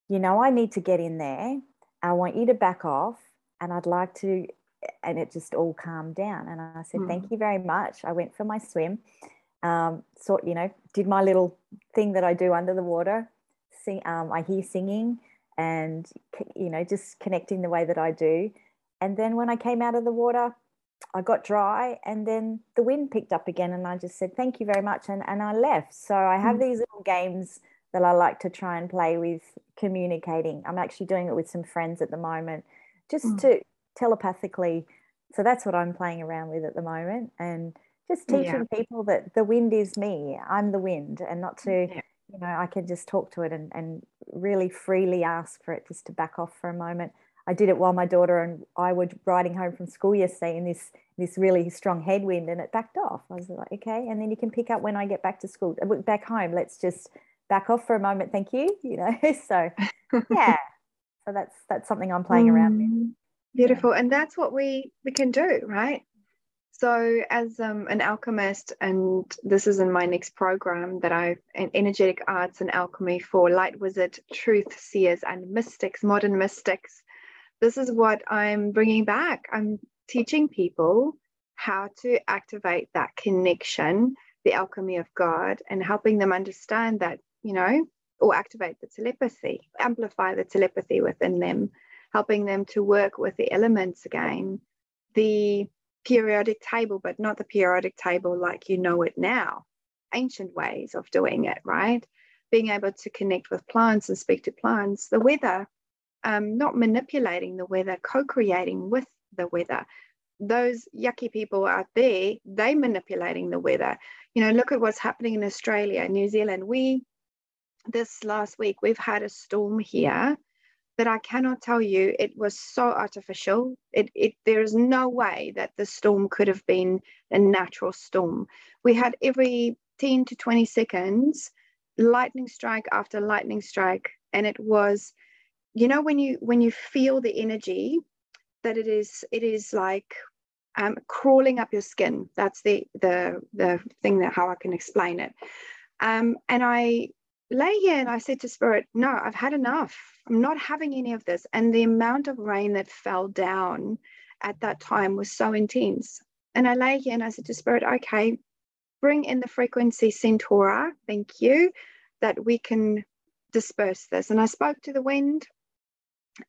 you know, I need to get in there. I want you to back off. And I'd like to, and it just all calmed down. And I said, mm. thank you very much. I went for my swim, um, sort, you know, did my little thing that I do under the water. Sing, um, I hear singing and, you know, just connecting the way that I do. And then when I came out of the water, I got dry and then the wind picked up again and I just said, thank you very much. And, and I left. So I have mm. these little games that I like to try and play with communicating. I'm actually doing it with some friends at the moment, just mm. to telepathically. So that's what I'm playing around with at the moment, and just teaching yeah. people that the wind is me. I'm the wind, and not to, yeah. you know, I can just talk to it and, and really freely ask for it just to back off for a moment. I did it while my daughter and I were riding home from school yesterday in this this really strong headwind, and it backed off. I was like, okay, and then you can pick up when I get back to school, back home. Let's just back off for a moment thank you you know <laughs> so yeah. <laughs> So that's that's something i'm playing mm. around with. Beautiful and that's what we we can do right? So as um, an alchemist and this is in my next program that i've in energetic arts and alchemy for light wizard truth seers and mystics modern mystics. This is what i'm bringing back. I'm teaching people how to activate that connection the alchemy of god and helping them understand that you know or activate the telepathy amplify the telepathy within them helping them to work with the elements again, the periodic table, but not the periodic table like you know it now, ancient ways of doing it, right? Being able to connect with plants and speak to plants, the weather, um, not manipulating the weather, co creating with the weather. Those yucky people out there, they manipulating the weather. You know, look at what's happening in Australia, New Zealand. We, this last week, we've had a storm here that I cannot tell you it was so artificial. It, it there is no way that the storm could have been a natural storm. We had every 10 to 20 seconds lightning strike after lightning strike and it was you know when you when you feel the energy that it is it is like um, crawling up your skin that's the the the thing that how i can explain it um, and i lay here and I said to Spirit, No, I've had enough. I'm not having any of this. And the amount of rain that fell down at that time was so intense. And I lay here and I said to Spirit, Okay, bring in the frequency Centaura, thank you, that we can disperse this. And I spoke to the wind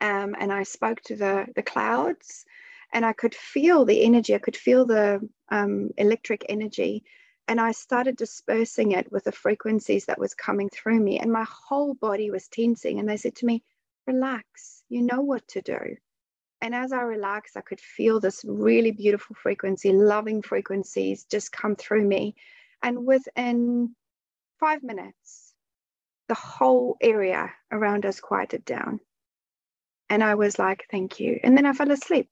um, and I spoke to the, the clouds and I could feel the energy. I could feel the um, electric energy and I started dispersing it with the frequencies that was coming through me, and my whole body was tensing. And they said to me, Relax, you know what to do. And as I relaxed, I could feel this really beautiful frequency, loving frequencies just come through me. And within five minutes, the whole area around us quieted down. And I was like, Thank you. And then I fell asleep.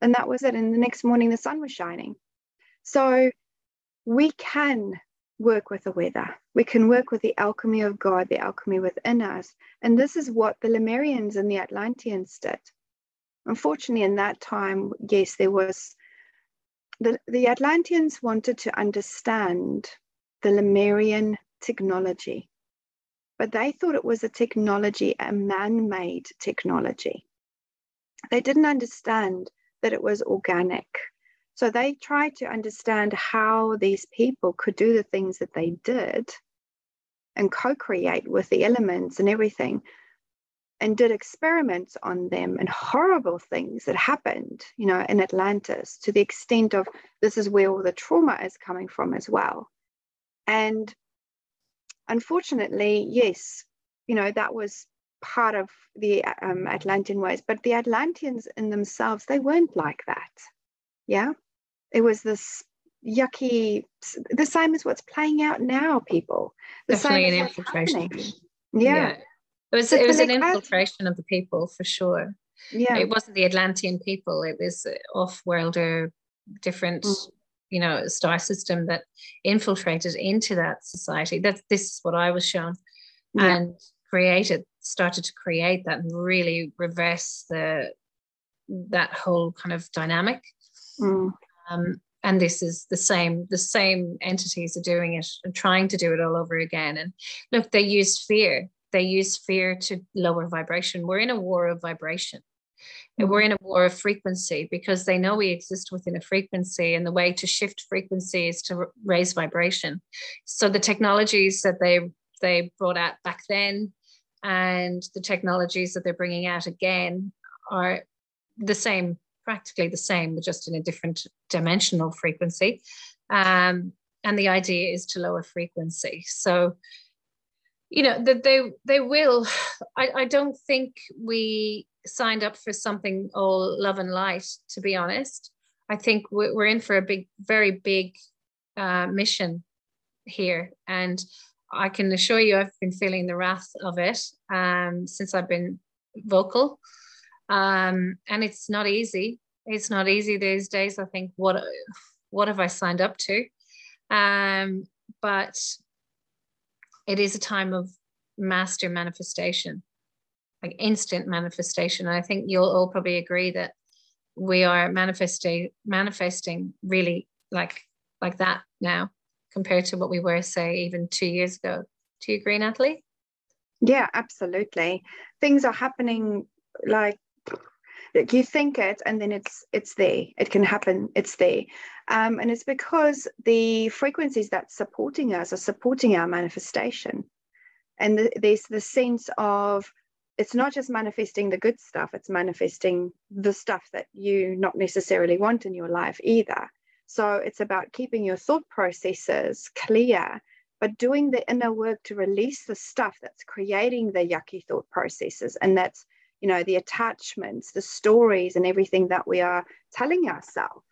And that was it. And the next morning, the sun was shining. So we can work with the weather. We can work with the alchemy of God, the alchemy within us. And this is what the Lemurians and the Atlanteans did. Unfortunately, in that time, yes, there was the, the Atlanteans wanted to understand the Lemurian technology, but they thought it was a technology, a man made technology. They didn't understand that it was organic, so they tried to understand how these people could do the things that they did and co create with the elements and everything, and did experiments on them and horrible things that happened, you know, in Atlantis to the extent of this is where all the trauma is coming from as well. And unfortunately, yes, you know, that was part of the um, Atlantean ways, but the Atlanteans in themselves, they weren't like that. Yeah it was this yucky the same as what's playing out now people the definitely an infiltration yeah. yeah. it was it was an infiltration of the people for sure yeah it wasn't the atlantean people it was off-worlder different mm. you know star system that infiltrated into that society that this is what i was shown yeah. and created started to create that and really reverse the that whole kind of dynamic mm. Um, and this is the same the same entities are doing it and trying to do it all over again. And look they use fear. They use fear to lower vibration. We're in a war of vibration. And we're in a war of frequency because they know we exist within a frequency and the way to shift frequency is to raise vibration. So the technologies that they they brought out back then and the technologies that they're bringing out again are the same practically the same, but just in a different dimensional frequency. Um, and the idea is to lower frequency. So, you know, that they they will. <sighs> I, I don't think we signed up for something all love and light, to be honest. I think we're in for a big, very big uh, mission here. And I can assure you, I've been feeling the wrath of it um, since I've been vocal um, and it's not easy. It's not easy these days. I think what what have I signed up to? Um, but it is a time of master manifestation, like instant manifestation. And I think you'll all probably agree that we are manifesting manifesting really like like that now compared to what we were say even two years ago do you agree natalie yeah absolutely things are happening like you think it and then it's it's there. It can happen. It's there. Um, and it's because the frequencies that's supporting us are supporting our manifestation. And the, there's the sense of it's not just manifesting the good stuff it's manifesting the stuff that you not necessarily want in your life either. So it's about keeping your thought processes clear but doing the inner work to release the stuff that's creating the yucky thought processes and that's you know the attachments the stories and everything that we are telling ourselves.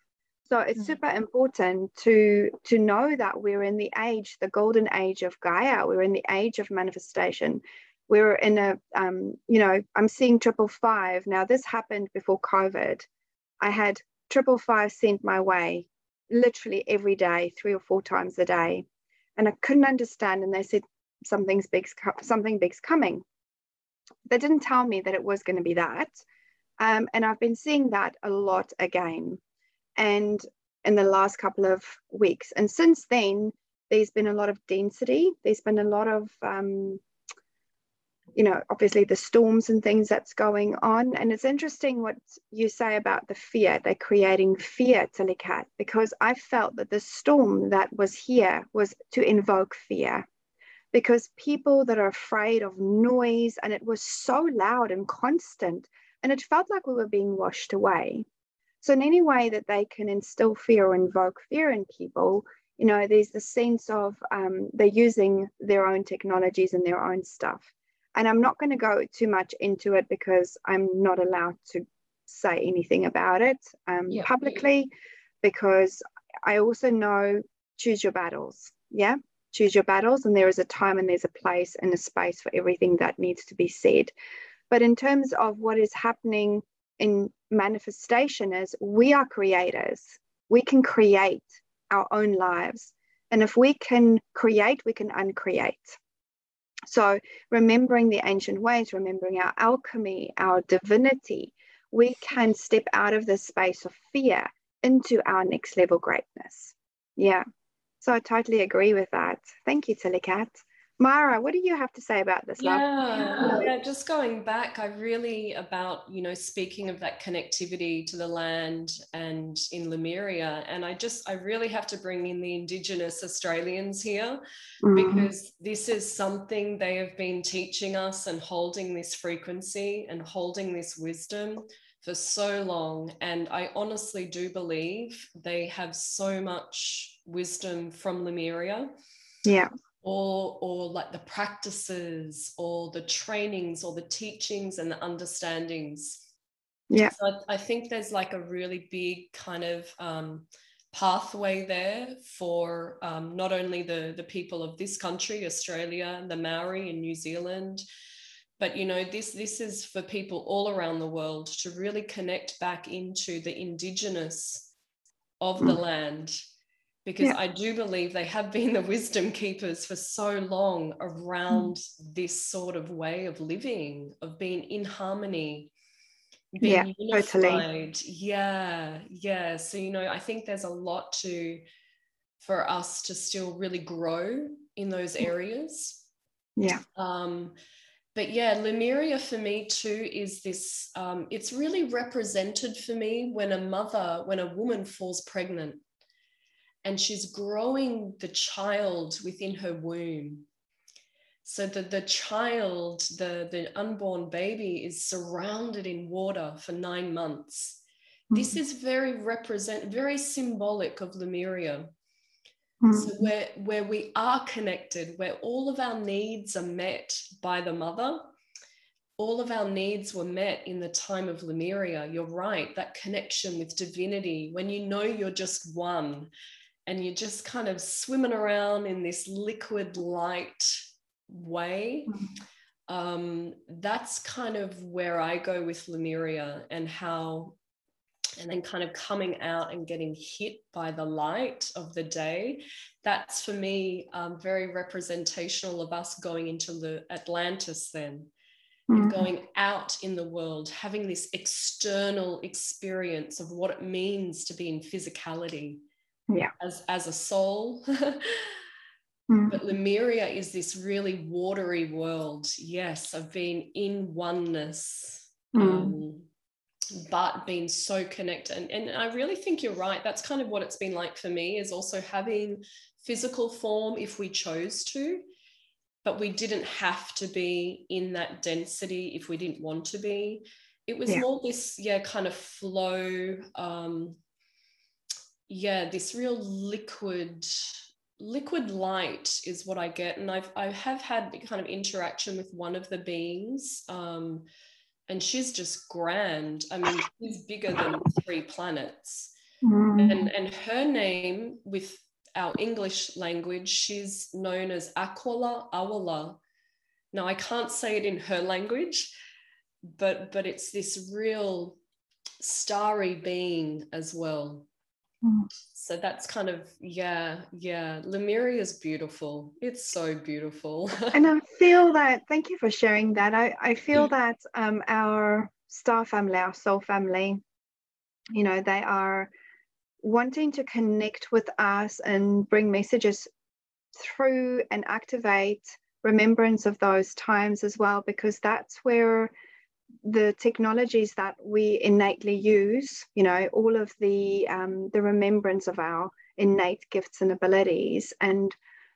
So it's mm-hmm. super important to to know that we're in the age the golden age of gaia. We're in the age of manifestation. We're in a um, you know i'm seeing triple five. Now this happened before covid. I had triple five sent my way literally every day three or four times a day. And i couldn't understand and they said something's big's something big's coming they didn't tell me that it was going to be that. Um, and I've been seeing that a lot again. And in the last couple of weeks. And since then, there's been a lot of density. There's been a lot of, um, you know, obviously the storms and things that's going on. And it's interesting what you say about the fear. They're creating fear, to Tilly Cat, because I felt that the storm that was here was to invoke fear because people that are afraid of noise and it was so loud and constant and it felt like we were being washed away. So in any way that they can instill fear or invoke fear in people you know there's the sense of um, they're using their own technologies and their own stuff. And i'm not going to go too much into it because i'm not allowed to say anything about it um, yep. publicly because i also know choose your battles yeah choose your battles and there is a time and there's a place and a space for everything that needs to be said. But in terms of what is happening in manifestation is we are creators. We can create our own lives. And if we can create we can uncreate. So remembering the ancient ways remembering our alchemy our divinity we can step out of the space of fear into our next level greatness. Yeah so I totally agree with that. Thank you, Tilly Cat. Myra, what do you have to say about this? Yeah, yeah, just going back, I really about, you know, speaking of that connectivity to the land and in Lemuria. And I just, I really have to bring in the Indigenous Australians here mm. because this is something they have been teaching us and holding this frequency and holding this wisdom for so long. And I honestly do believe they have so much wisdom from Lemuria. Yeah. Or, or like the practices or the trainings or the teachings and the understandings. Yeah. So I, I think there's like a really big kind of um, pathway there for um, not only the, the people of this country, Australia, the Maori in New Zealand, but you know this this is for people all around the world to really connect back into the indigenous of the mm. land because yeah. i do believe they have been the wisdom keepers for so long around mm. this sort of way of living of being in harmony being yeah, unified totally. yeah yeah so you know i think there's a lot to for us to still really grow in those areas yeah um but yeah, Lemuria for me too is this, um, it's really represented for me when a mother, when a woman falls pregnant and she's growing the child within her womb. So that the child, the, the unborn baby is surrounded in water for nine months. Mm-hmm. This is very represent, very symbolic of Lemuria. Mm. So where where we are connected, where all of our needs are met by the mother, all of our needs were met in the time of Lemuria. You're right, that connection with divinity, when you know you're just one and you're just kind of swimming around in this liquid light way. Mm. Um, that's kind of where I go with Lemuria and how and then kind of coming out and getting hit by the light of the day that's for me um, very representational of us going into the atlantis then mm. going out in the world, having this external experience of what it means to be in physicality yeah. as, as a soul. <laughs> mm. But Lemuria is this really watery world, yes, of being in oneness. Mm. Um, but being so connected and, and i really think you're right that's kind of what it's been like for me is also having physical form if we chose to but we didn't have to be in that density if we didn't want to be. It was yeah. more this, yeah, kind of flow. Um, yeah, this real liquid, liquid light is what I get. And I've I have had kind of interaction with one of the beings. Um, and she's just grand. I mean, she's bigger than three planets. Mm. And and her name with our English language, she's known as Aquila Awala. Now I can't say it in her language, but but it's this real starry being as well. Mm. So that's kind of yeah, yeah. Lemuria is beautiful. It's so beautiful. <laughs> and I feel that thank you for sharing that. I, I feel that um our star family, our soul family, you know, they are wanting to connect with us and bring messages through and activate remembrance of those times as well, because that's where the technologies that we innately use, you know, all of the um, the remembrance of our innate gifts and abilities, and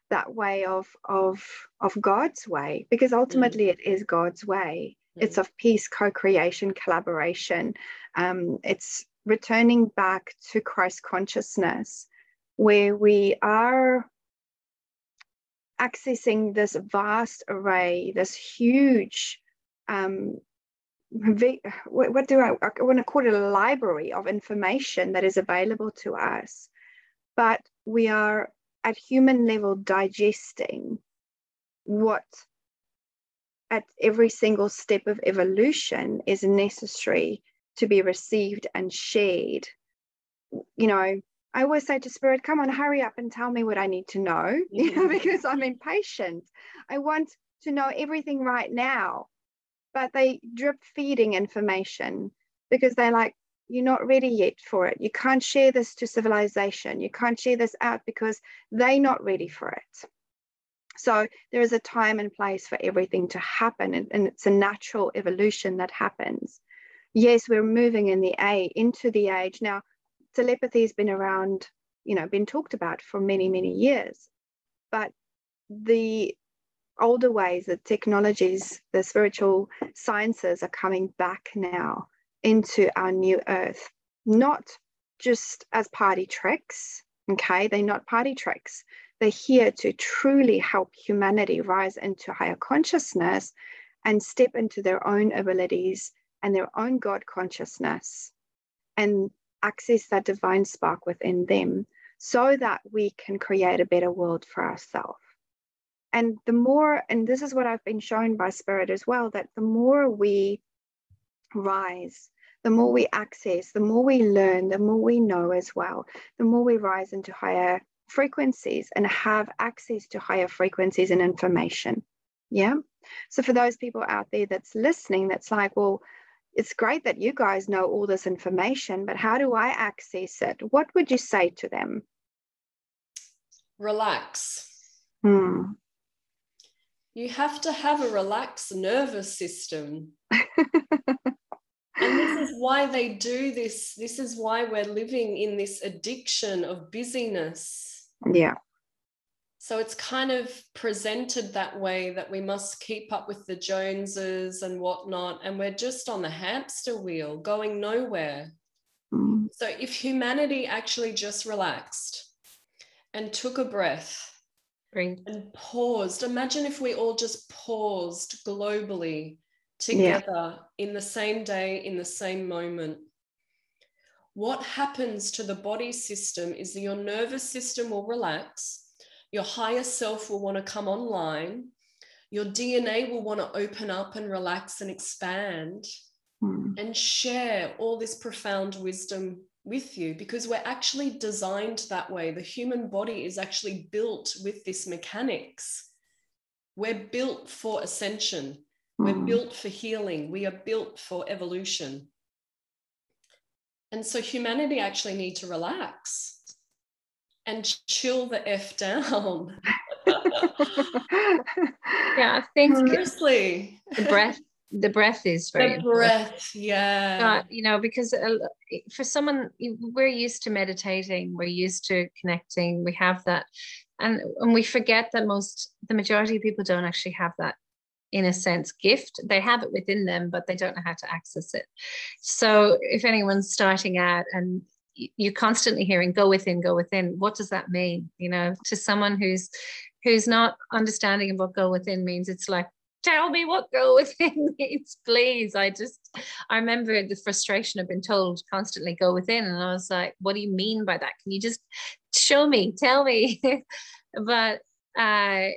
that way of of of God's way, because ultimately mm. it is God's way. Mm. It's of peace, co-creation, collaboration. Um, it's returning back to Christ consciousness, where we are accessing this vast array, this huge, um, what do I, I want to call it a library of information that is available to us. But we are at human level digesting what at every single step of evolution is necessary to be received and shared. You know, I always say to Spirit, come on, hurry up and tell me what I need to know, <laughs> you know, mm-hmm. because I'm mm-hmm. impatient. I want to know everything right now. But they drip feeding information because they're like, you're not ready yet for it. You can't share this to civilization. You can't share this out because they're not ready for it. So there is a time and place for everything to happen, and, and it's a natural evolution that happens yes, we're moving in the A into the age now. Telepathy has been around, you know, been talked about for many, many years, but the older ways, the technologies, the spiritual sciences are coming back now into our new earth, not just as party tricks. Okay, they're not party tricks. They're here to truly help humanity rise into higher consciousness and step into their own abilities and their own God consciousness and access that divine spark within them so that we can create a better world for ourselves. And the more, and this is what I've been shown by Spirit as well, that the more we rise, the more we access, the more we learn, the more we know as well, the more we rise into higher frequencies and have access to higher frequencies and information. Yeah. So for those people out there that's listening, that's like, well, it's great that you guys know all this information, but how do I access it? What would you say to them? Relax. Hmm. You have to have a relaxed nervous system. <laughs> and this is why they do this. This is why we're living in this addiction of busyness. Yeah. So it's kind of presented that way that we must keep up with the Joneses and whatnot. And we're just on the hamster wheel going nowhere. Mm. So if humanity actually just relaxed and took a breath Breathe. and paused, imagine if we all just paused globally together yeah. in the same day, in the same moment. What happens to the body system is that your nervous system will relax your higher self will want to come online. Your DNA will want to open up and relax and expand mm. and share all this profound wisdom with you because we're actually designed that way. The human body is actually built with this mechanics. We're built for ascension. We're mm. built for healing. We are built for evolution. And so humanity actually need to relax and chill the F down. <laughs> yeah, I think seriously. The breath the breath is very the breath important. yeah. Uh, you know because uh, for someone we're used to meditating we're used to connecting we have that. And and we forget that most the majority of people don't actually have that in a sense gift. They have it within them but they don't know how to access it. So if anyone's starting out and you're constantly hearing go within go within what does that mean? You know to someone who's who's not understanding what go within means it's like tell me what go within <laughs> means please. I just i remember the frustration of being told constantly go within and i was like what do you mean by that? Can you just show me? Tell me. <laughs> But uh,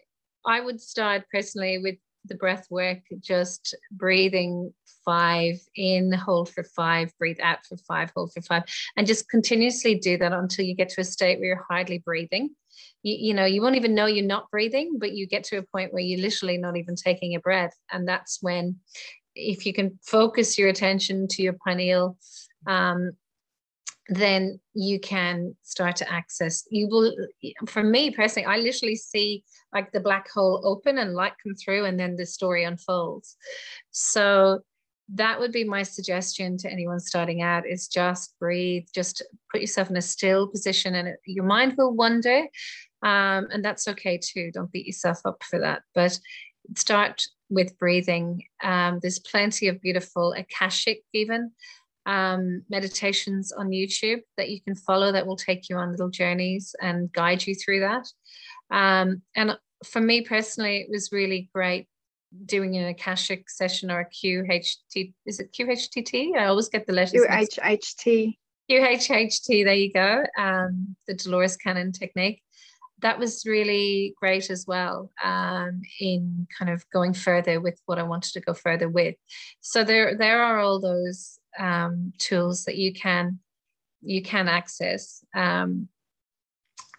i would start personally with the breath work just breathing five in hold for five breathe out for five hold for five and just continuously do that until you get to a state where you're hardly breathing you, you know you won't even know you're not breathing but you get to a point where you're literally not even taking a breath. And that's when if you can focus your attention to your pineal um, then you can start to access you will for me personally i literally see like the black hole open and light come through and then the story unfolds. So that would be my suggestion to anyone starting out is just breathe just put yourself in a still position and your mind will wander um, and that's okay too. Don't beat yourself up for that. But start with breathing. Um, there's plenty of beautiful Akashic, even um, meditations on YouTube that you can follow that will take you on little journeys and guide you through that. Um, and for me personally, it was really great doing an Akashic session or a QHT. Is it QHTT? I always get the letters. QHHT. QHHT, there you go. Um, the Dolores Cannon technique that was really great as well um, in kind of going further with what I wanted to go further with. So there there are all those um, tools that you can you can access um,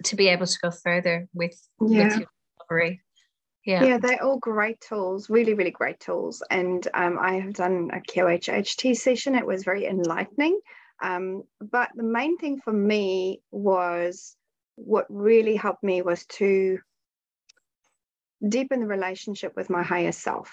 to be able to go further with, yeah. with your recovery. Yeah. yeah, they're all great tools, really, really great tools. And um, I have done a QHHT session. It was very enlightening. Um, but the main thing for me was what really helped me was to deepen the relationship with my higher self.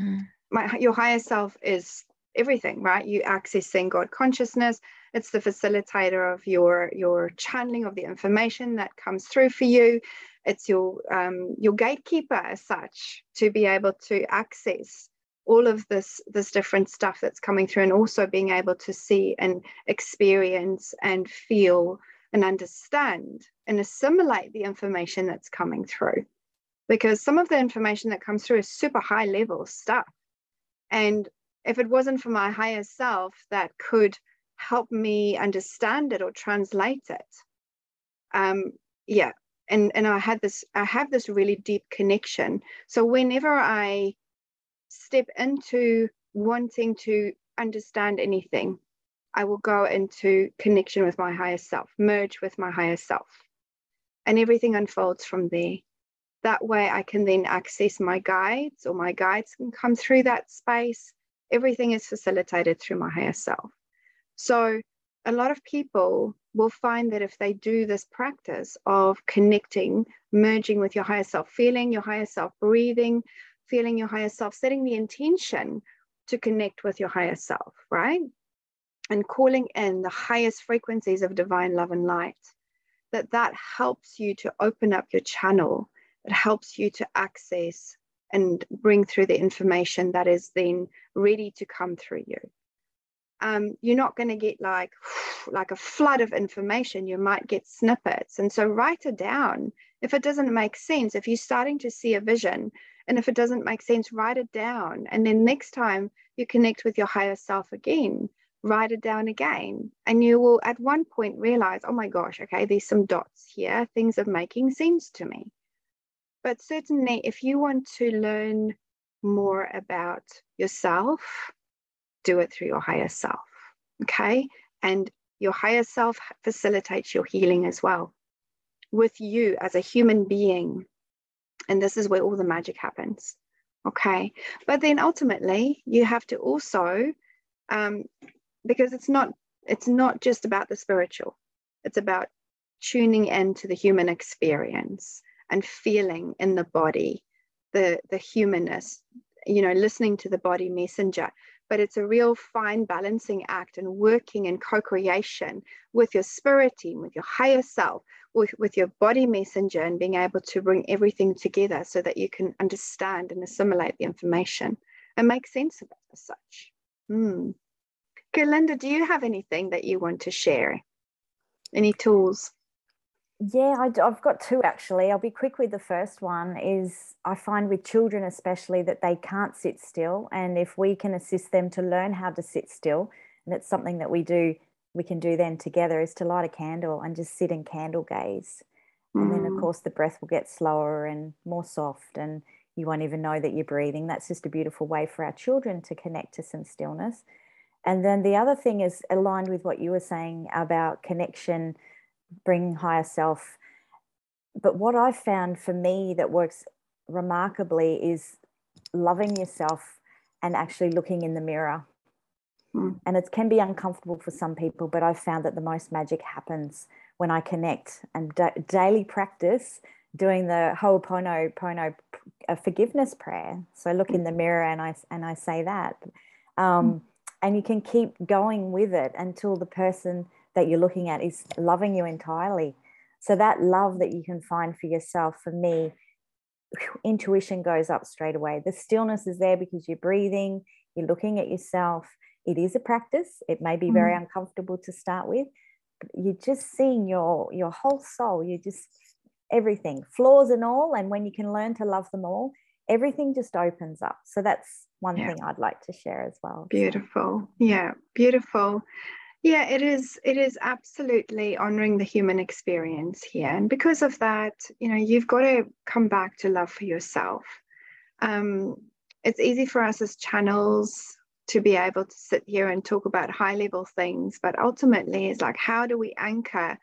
Mm. My, your higher self is everything, right? You accessing God consciousness. It's the facilitator of your your channeling of the information that comes through for you. It's your um, your gatekeeper as such to be able to access all of this this different stuff that's coming through, and also being able to see and experience and feel and understand and assimilate the information that's coming through. Because some of the information that comes through is super high level stuff. And if it wasn't for my higher self that could help me understand it or translate it, um, yeah. And, and I had this, I have this really deep connection. So whenever I step into wanting to understand anything, I will go into connection with my higher self, merge with my higher self. And everything unfolds from there. That way, I can then access my guides, or my guides can come through that space. Everything is facilitated through my higher self. So, a lot of people will find that if they do this practice of connecting, merging with your higher self, feeling your higher self, breathing, feeling your higher self, setting the intention to connect with your higher self, right? And calling in the highest frequencies of divine love and light that that helps you to open up your channel. It helps you to access and bring through the information that is then ready to come through you. Um, you're not going to get like <sighs> like a flood of information. You might get snippets. And so write it down. If it doesn't make sense if you're starting to see a vision and if it doesn't make sense write it down. And then next time you connect with your higher self again write it down again. And you will at one point realize, oh my gosh, okay, there's some dots here. Things are making sense to me. But certainly, if you want to learn more about yourself, do it through your higher self. Okay. And your higher self facilitates your healing as well with you as a human being. And this is where all the magic happens. Okay. But then ultimately, you have to also, um, because it's not it's not just about the spiritual. It's about tuning into the human experience and feeling in the body the the humanness you know listening to the body messenger. But it's a real fine balancing act and working in co-creation with your spirit team with your higher self with, with your body messenger and being able to bring everything together so that you can understand and assimilate the information and make sense of it as such. Mm. Galinda, do you have anything that you want to share? Any tools? Yeah, I, have got two actually. I'll be quick with the first one. Is I find with children especially that they can't sit still, and if we can assist them to learn how to sit still, and it's something that we do, we can do then together, is to light a candle and just sit in candle gaze, mm. and then of mm. course the breath will get slower and more soft, and you won't even know that you're breathing. That's just a beautiful way for our children to connect to some stillness. And then the other thing is aligned with what you were saying about connection, bring higher self. But what I've found for me that works remarkably is loving yourself and actually looking in the mirror. Mm. And it can be uncomfortable for some people, but I've found that the most magic happens when I connect and da- daily practice doing the Ho'oponopono uh, forgiveness prayer. So look in the mirror and I and I say that. Um, mm and you can keep going with it until the person that you're looking at is loving you entirely. So that love that you can find for yourself for me intuition goes up straight away. The stillness is there because you're breathing you're looking at yourself. It is a practice. It may be very mm. uncomfortable to start with you're just seeing your your whole soul. You're just everything flaws and all and when you can learn to love them all everything just opens up so that's one yeah. thing I'd like to share as well. Beautiful. Yeah, beautiful. Yeah, it is it is absolutely honoring the human experience here. And because of that, you know, you've got to come back to love for yourself. Um, it's easy for us as channels to be able to sit here and talk about high level things, but ultimately it's like how do we anchor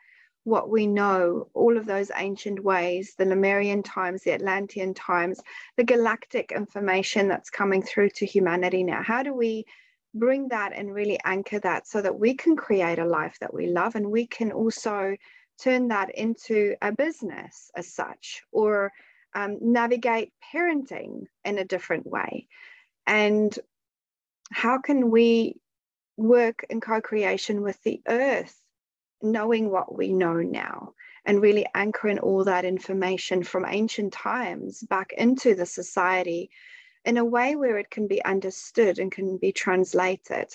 what we know, all of those ancient ways, the Lemurian times, the Atlantean times, the galactic information that's coming through to humanity now. How do we bring that and really anchor that so that we can create a life that we love and we can also turn that into a business as such or um, navigate parenting in a different way? And how can we work in co creation with the earth? Knowing what we know now and really anchoring all that information from ancient times back into the society in a way where it can be understood and can be translated.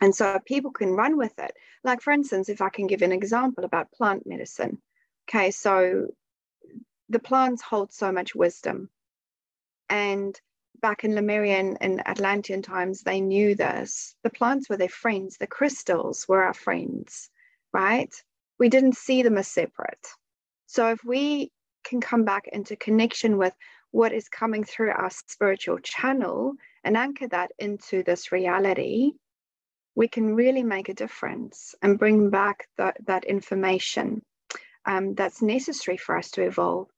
And so people can run with it. Like, for instance, if I can give an example about plant medicine. Okay, so the plants hold so much wisdom. And back in Lemurian and Atlantean times, they knew this. The plants were their friends, the crystals were our friends right? We didn't see them as separate. So if we can come back into connection with what is coming through our spiritual channel and anchor that into this reality, we can really make a difference and bring back that, that information um, that's necessary for us to evolve.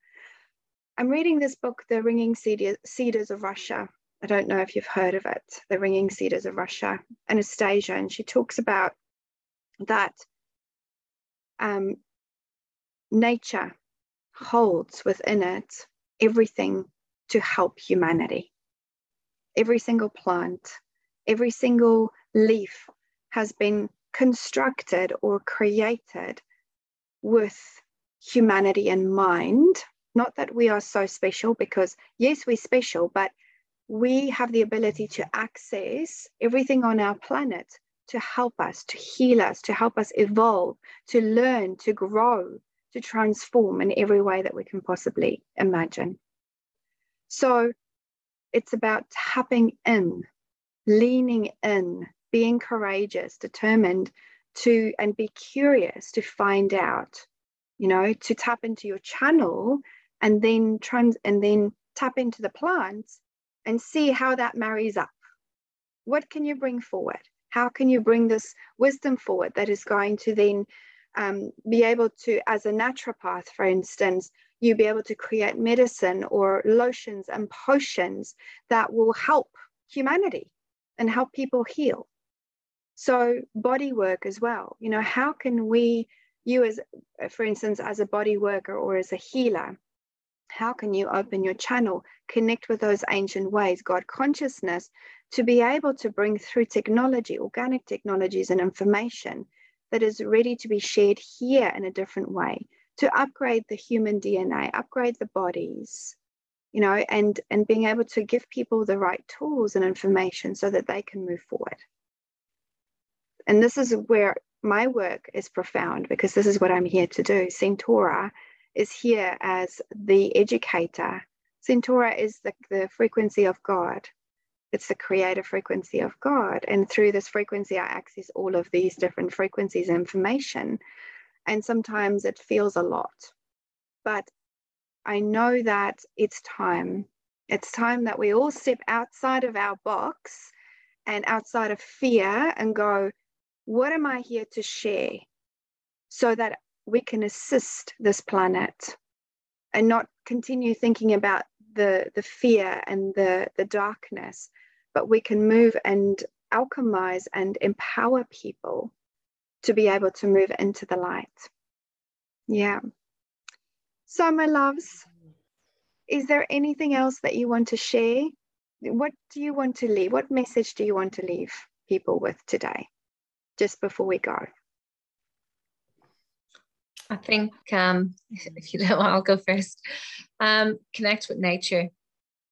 I'm reading this book, The Ringing Cedars of Russia. I don't know if you've heard of it, The Ringing Cedars of Russia, Anastasia, and she talks about that um, nature holds within it everything to help humanity. Every single plant, every single leaf has been constructed or created with humanity in mind. Not that we are so special, because yes, we're special, but we have the ability to access everything on our planet to help us, to heal us, to help us evolve, to learn, to grow, to transform in every way that we can possibly imagine. So it's about tapping in, leaning in, being courageous, determined to, and be curious to find out, you know, to tap into your channel and then trans and then tap into the plants and see how that marries up. What can you bring forward? How can you bring this wisdom forward that is going to then um, be able to, as a naturopath, for instance, you be able to create medicine or lotions and potions that will help humanity and help people heal. So, body work as well. You know, how can we, you as, for instance, as a body worker or as a healer, how can you open your channel, connect with those ancient ways, God consciousness, to be able to bring through technology, organic technologies, and information that is ready to be shared here in a different way to upgrade the human DNA, upgrade the bodies, you know, and and being able to give people the right tools and information so that they can move forward. And this is where my work is profound because this is what I'm here to do. Centaura is here as the educator. Centaura is the, the frequency of God. It's the creative frequency of God. And through this frequency, I access all of these different frequencies and information and sometimes it feels a lot. But I know that it's time. It's time that we all step outside of our box and outside of fear and go, what am I here to share so that we can assist this planet and not continue thinking about the, the fear and the, the darkness, but we can move and alchemize and empower people to be able to move into the light. Yeah. So, my loves, is there anything else that you want to share? What do you want to leave? What message do you want to leave people with today, just before we go? I think, um, <laughs> if you don't, I'll go first. Um, connect with nature.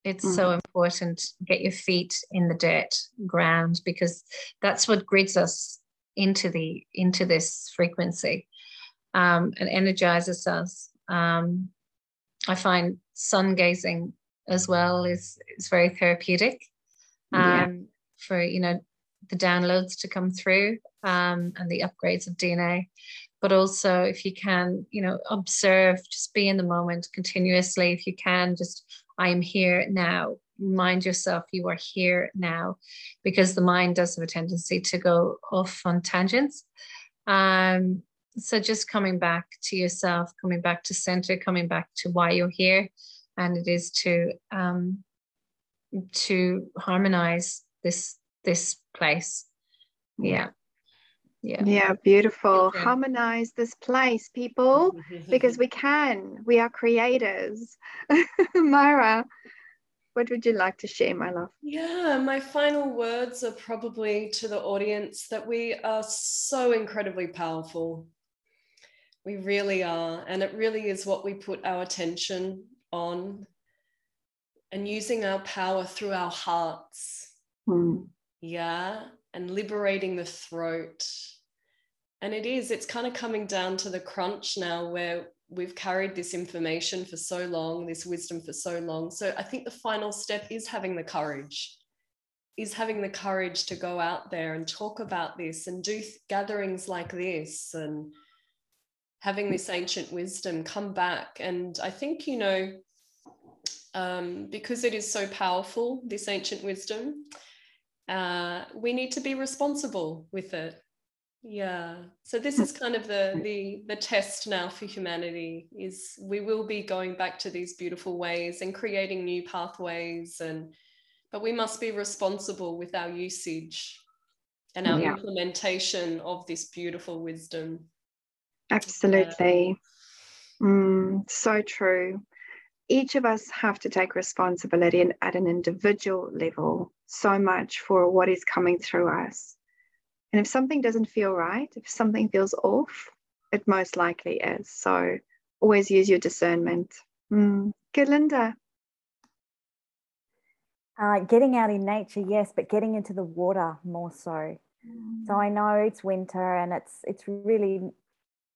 It's mm. so important. Get your feet in the dirt ground because that's what grids us into the into this frequency um, and energizes us. Um, I find sun gazing as well is is very therapeutic um, yeah. for you know the downloads to come through um, and the upgrades of DNA. But also, if you can, you know, observe, just be in the moment continuously. If you can, just I am here now remind yourself you are here now because the mind does have a tendency to go off on tangents. Um, so just coming back to yourself, coming back to center, coming back to why you're here, and it is to um, to harmonize this this place. Yeah. Yeah. Yeah, beautiful. Okay. Harmonize this place, people, because we can. We are creators. <laughs> Myra, what would you like to share, my love? Yeah, my final words are probably to the audience that we are so incredibly powerful. We really are. And it really is what we put our attention on and using our power through our hearts. Mm. Yeah. And liberating the throat. And it is, it's kind of coming down to the crunch now where we've carried this information for so long, this wisdom for so long. So I think the final step is having the courage, is having the courage to go out there and talk about this and do gatherings like this and having this ancient wisdom come back. And I think, you know, um, because it is so powerful, this ancient wisdom, uh, we need to be responsible with it. Yeah. So this is kind of the the the test now for humanity is we will be going back to these beautiful ways and creating new pathways and but we must be responsible with our usage and our yeah. implementation of this beautiful wisdom. Absolutely. Yeah. mm, so true each of us have to take responsibility and at an individual level so much for what is coming through us and if something doesn't feel right, if something feels off, it most likely is. So always use your discernment. Mm. Galinda. Uh, getting out in nature, yes, but getting into the water more so. Mm. So I know it's winter and it's it's really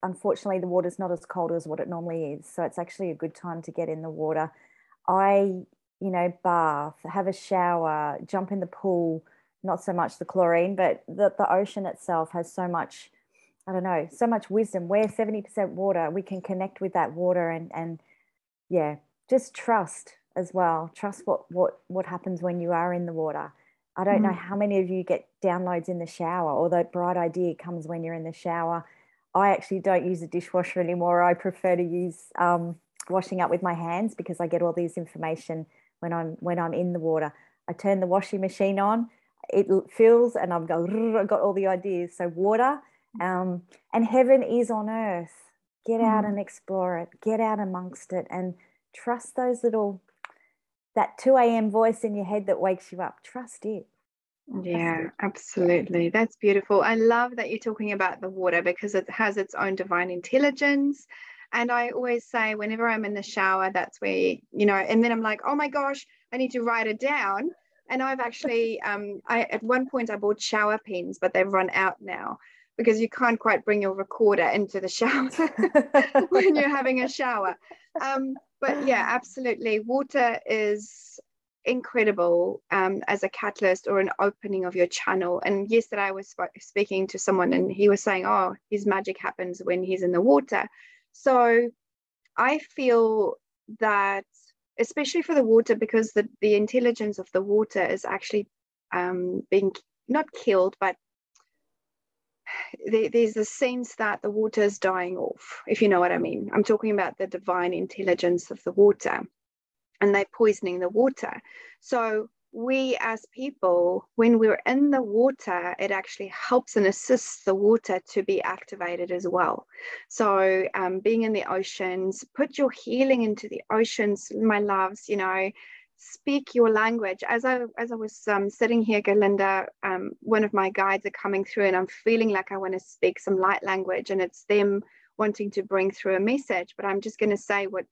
unfortunately the water's not as cold as what it normally is. So it's actually a good time to get in the water. I, you know, bath, have a shower, jump in the pool, not so much the chlorine, but the, the ocean itself has so much, I don't know, so much wisdom. We're 70% water. We can connect with that water and, and yeah, just trust as well. Trust what, what, what happens when you are in the water. I don't mm. know how many of you get downloads in the shower or that bright idea comes when you're in the shower. I actually don't use a dishwasher anymore. I prefer to use um, washing up with my hands because I get all this information when I'm when I'm in the water. I turn the washing machine on, it fills, and I'm going. I've got all the ideas. So water, um, and heaven is on earth. Get out mm. and explore it. Get out amongst it, and trust those little that 2 a.m. voice in your head that wakes you up. Trust it. Yeah, absolutely. That's beautiful. I love that you're talking about the water because it has its own divine intelligence. And I always say, whenever I'm in the shower, that's where, you know, and then I'm like, oh my gosh, I need to write it down. And I've actually, um, I at one point I bought shower pens, but they've run out now because you can't quite bring your recorder into the <laughs> shower when you're having a shower. Um, but yeah, <laughs> absolutely. Water is incredible um, as a catalyst or an opening of your channel. And yesterday I was sp- speaking to someone and he was saying, oh, his magic happens when he's in the water. So I feel that, especially for the water, because the, the intelligence of the water is actually um, being not killed, but there's a sense that the water is dying off, if you know what I mean. I'm talking about the divine intelligence of the water and they're poisoning the water. So we as people, when we're in the water, it actually helps and assists the water to be activated as well. So um, being in the oceans, put your healing into the oceans, my loves, you know, speak your language. As I as I was um, sitting here, Galinda, um, one of my guides are coming through, and I'm feeling like I want to speak some light language, and it's them wanting to bring through a message. But I'm just going to say what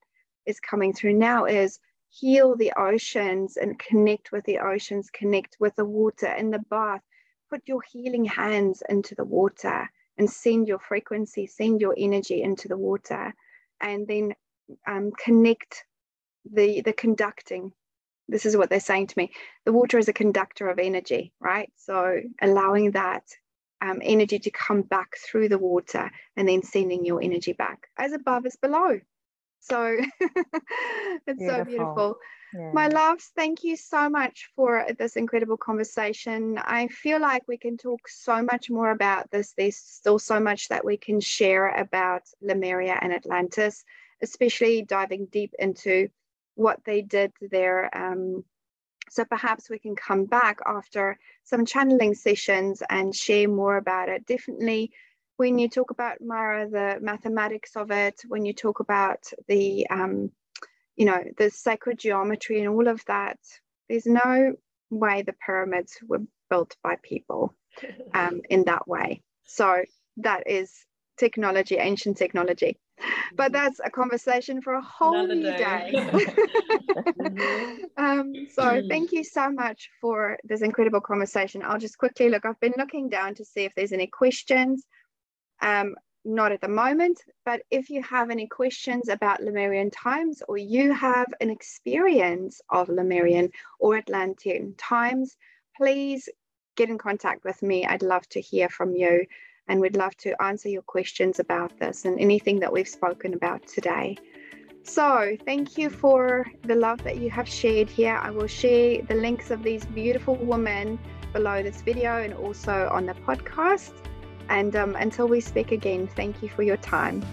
is coming through now is heal the oceans and connect with the oceans, connect with the water. In the bath. Put your healing hands into the water and send your frequency, send your energy into the water, and then um, connect the the conducting. This is what they're saying to me. The water is a conductor of energy right? So allowing that um, energy to come back through the water and then sending your energy back. As above as below so <laughs> it's beautiful. so beautiful yeah. my loves thank you so much for this incredible conversation i feel like we can talk so much more about this there's still so much that we can share about lemuria and atlantis especially diving deep into what they did there. Um, so perhaps we can come back after some channeling sessions and share more about it. Definitely, when you talk about Mara, the mathematics of it, when you talk about the, um, you know, the sacred geometry and all of that, there's no way the pyramids were built by people <laughs> um, in that way. So that is technology, ancient technology. But mm-hmm. that's a conversation for a whole Another new day. day. <laughs> um, so thank you so much for this incredible conversation. I'll just quickly look. I've been looking down to see if there's any questions. Um, not at the moment, but if you have any questions about Lemurian times or you have an experience of Lemurian or Atlantean times, please get in contact with me. I'd love to hear from you and we'd love to answer your questions about this and anything that we've spoken about today. So, thank you for the love that you have shared here. I will share the links of these beautiful women below this video and also on the podcast. And um, until we speak again, thank you for your time.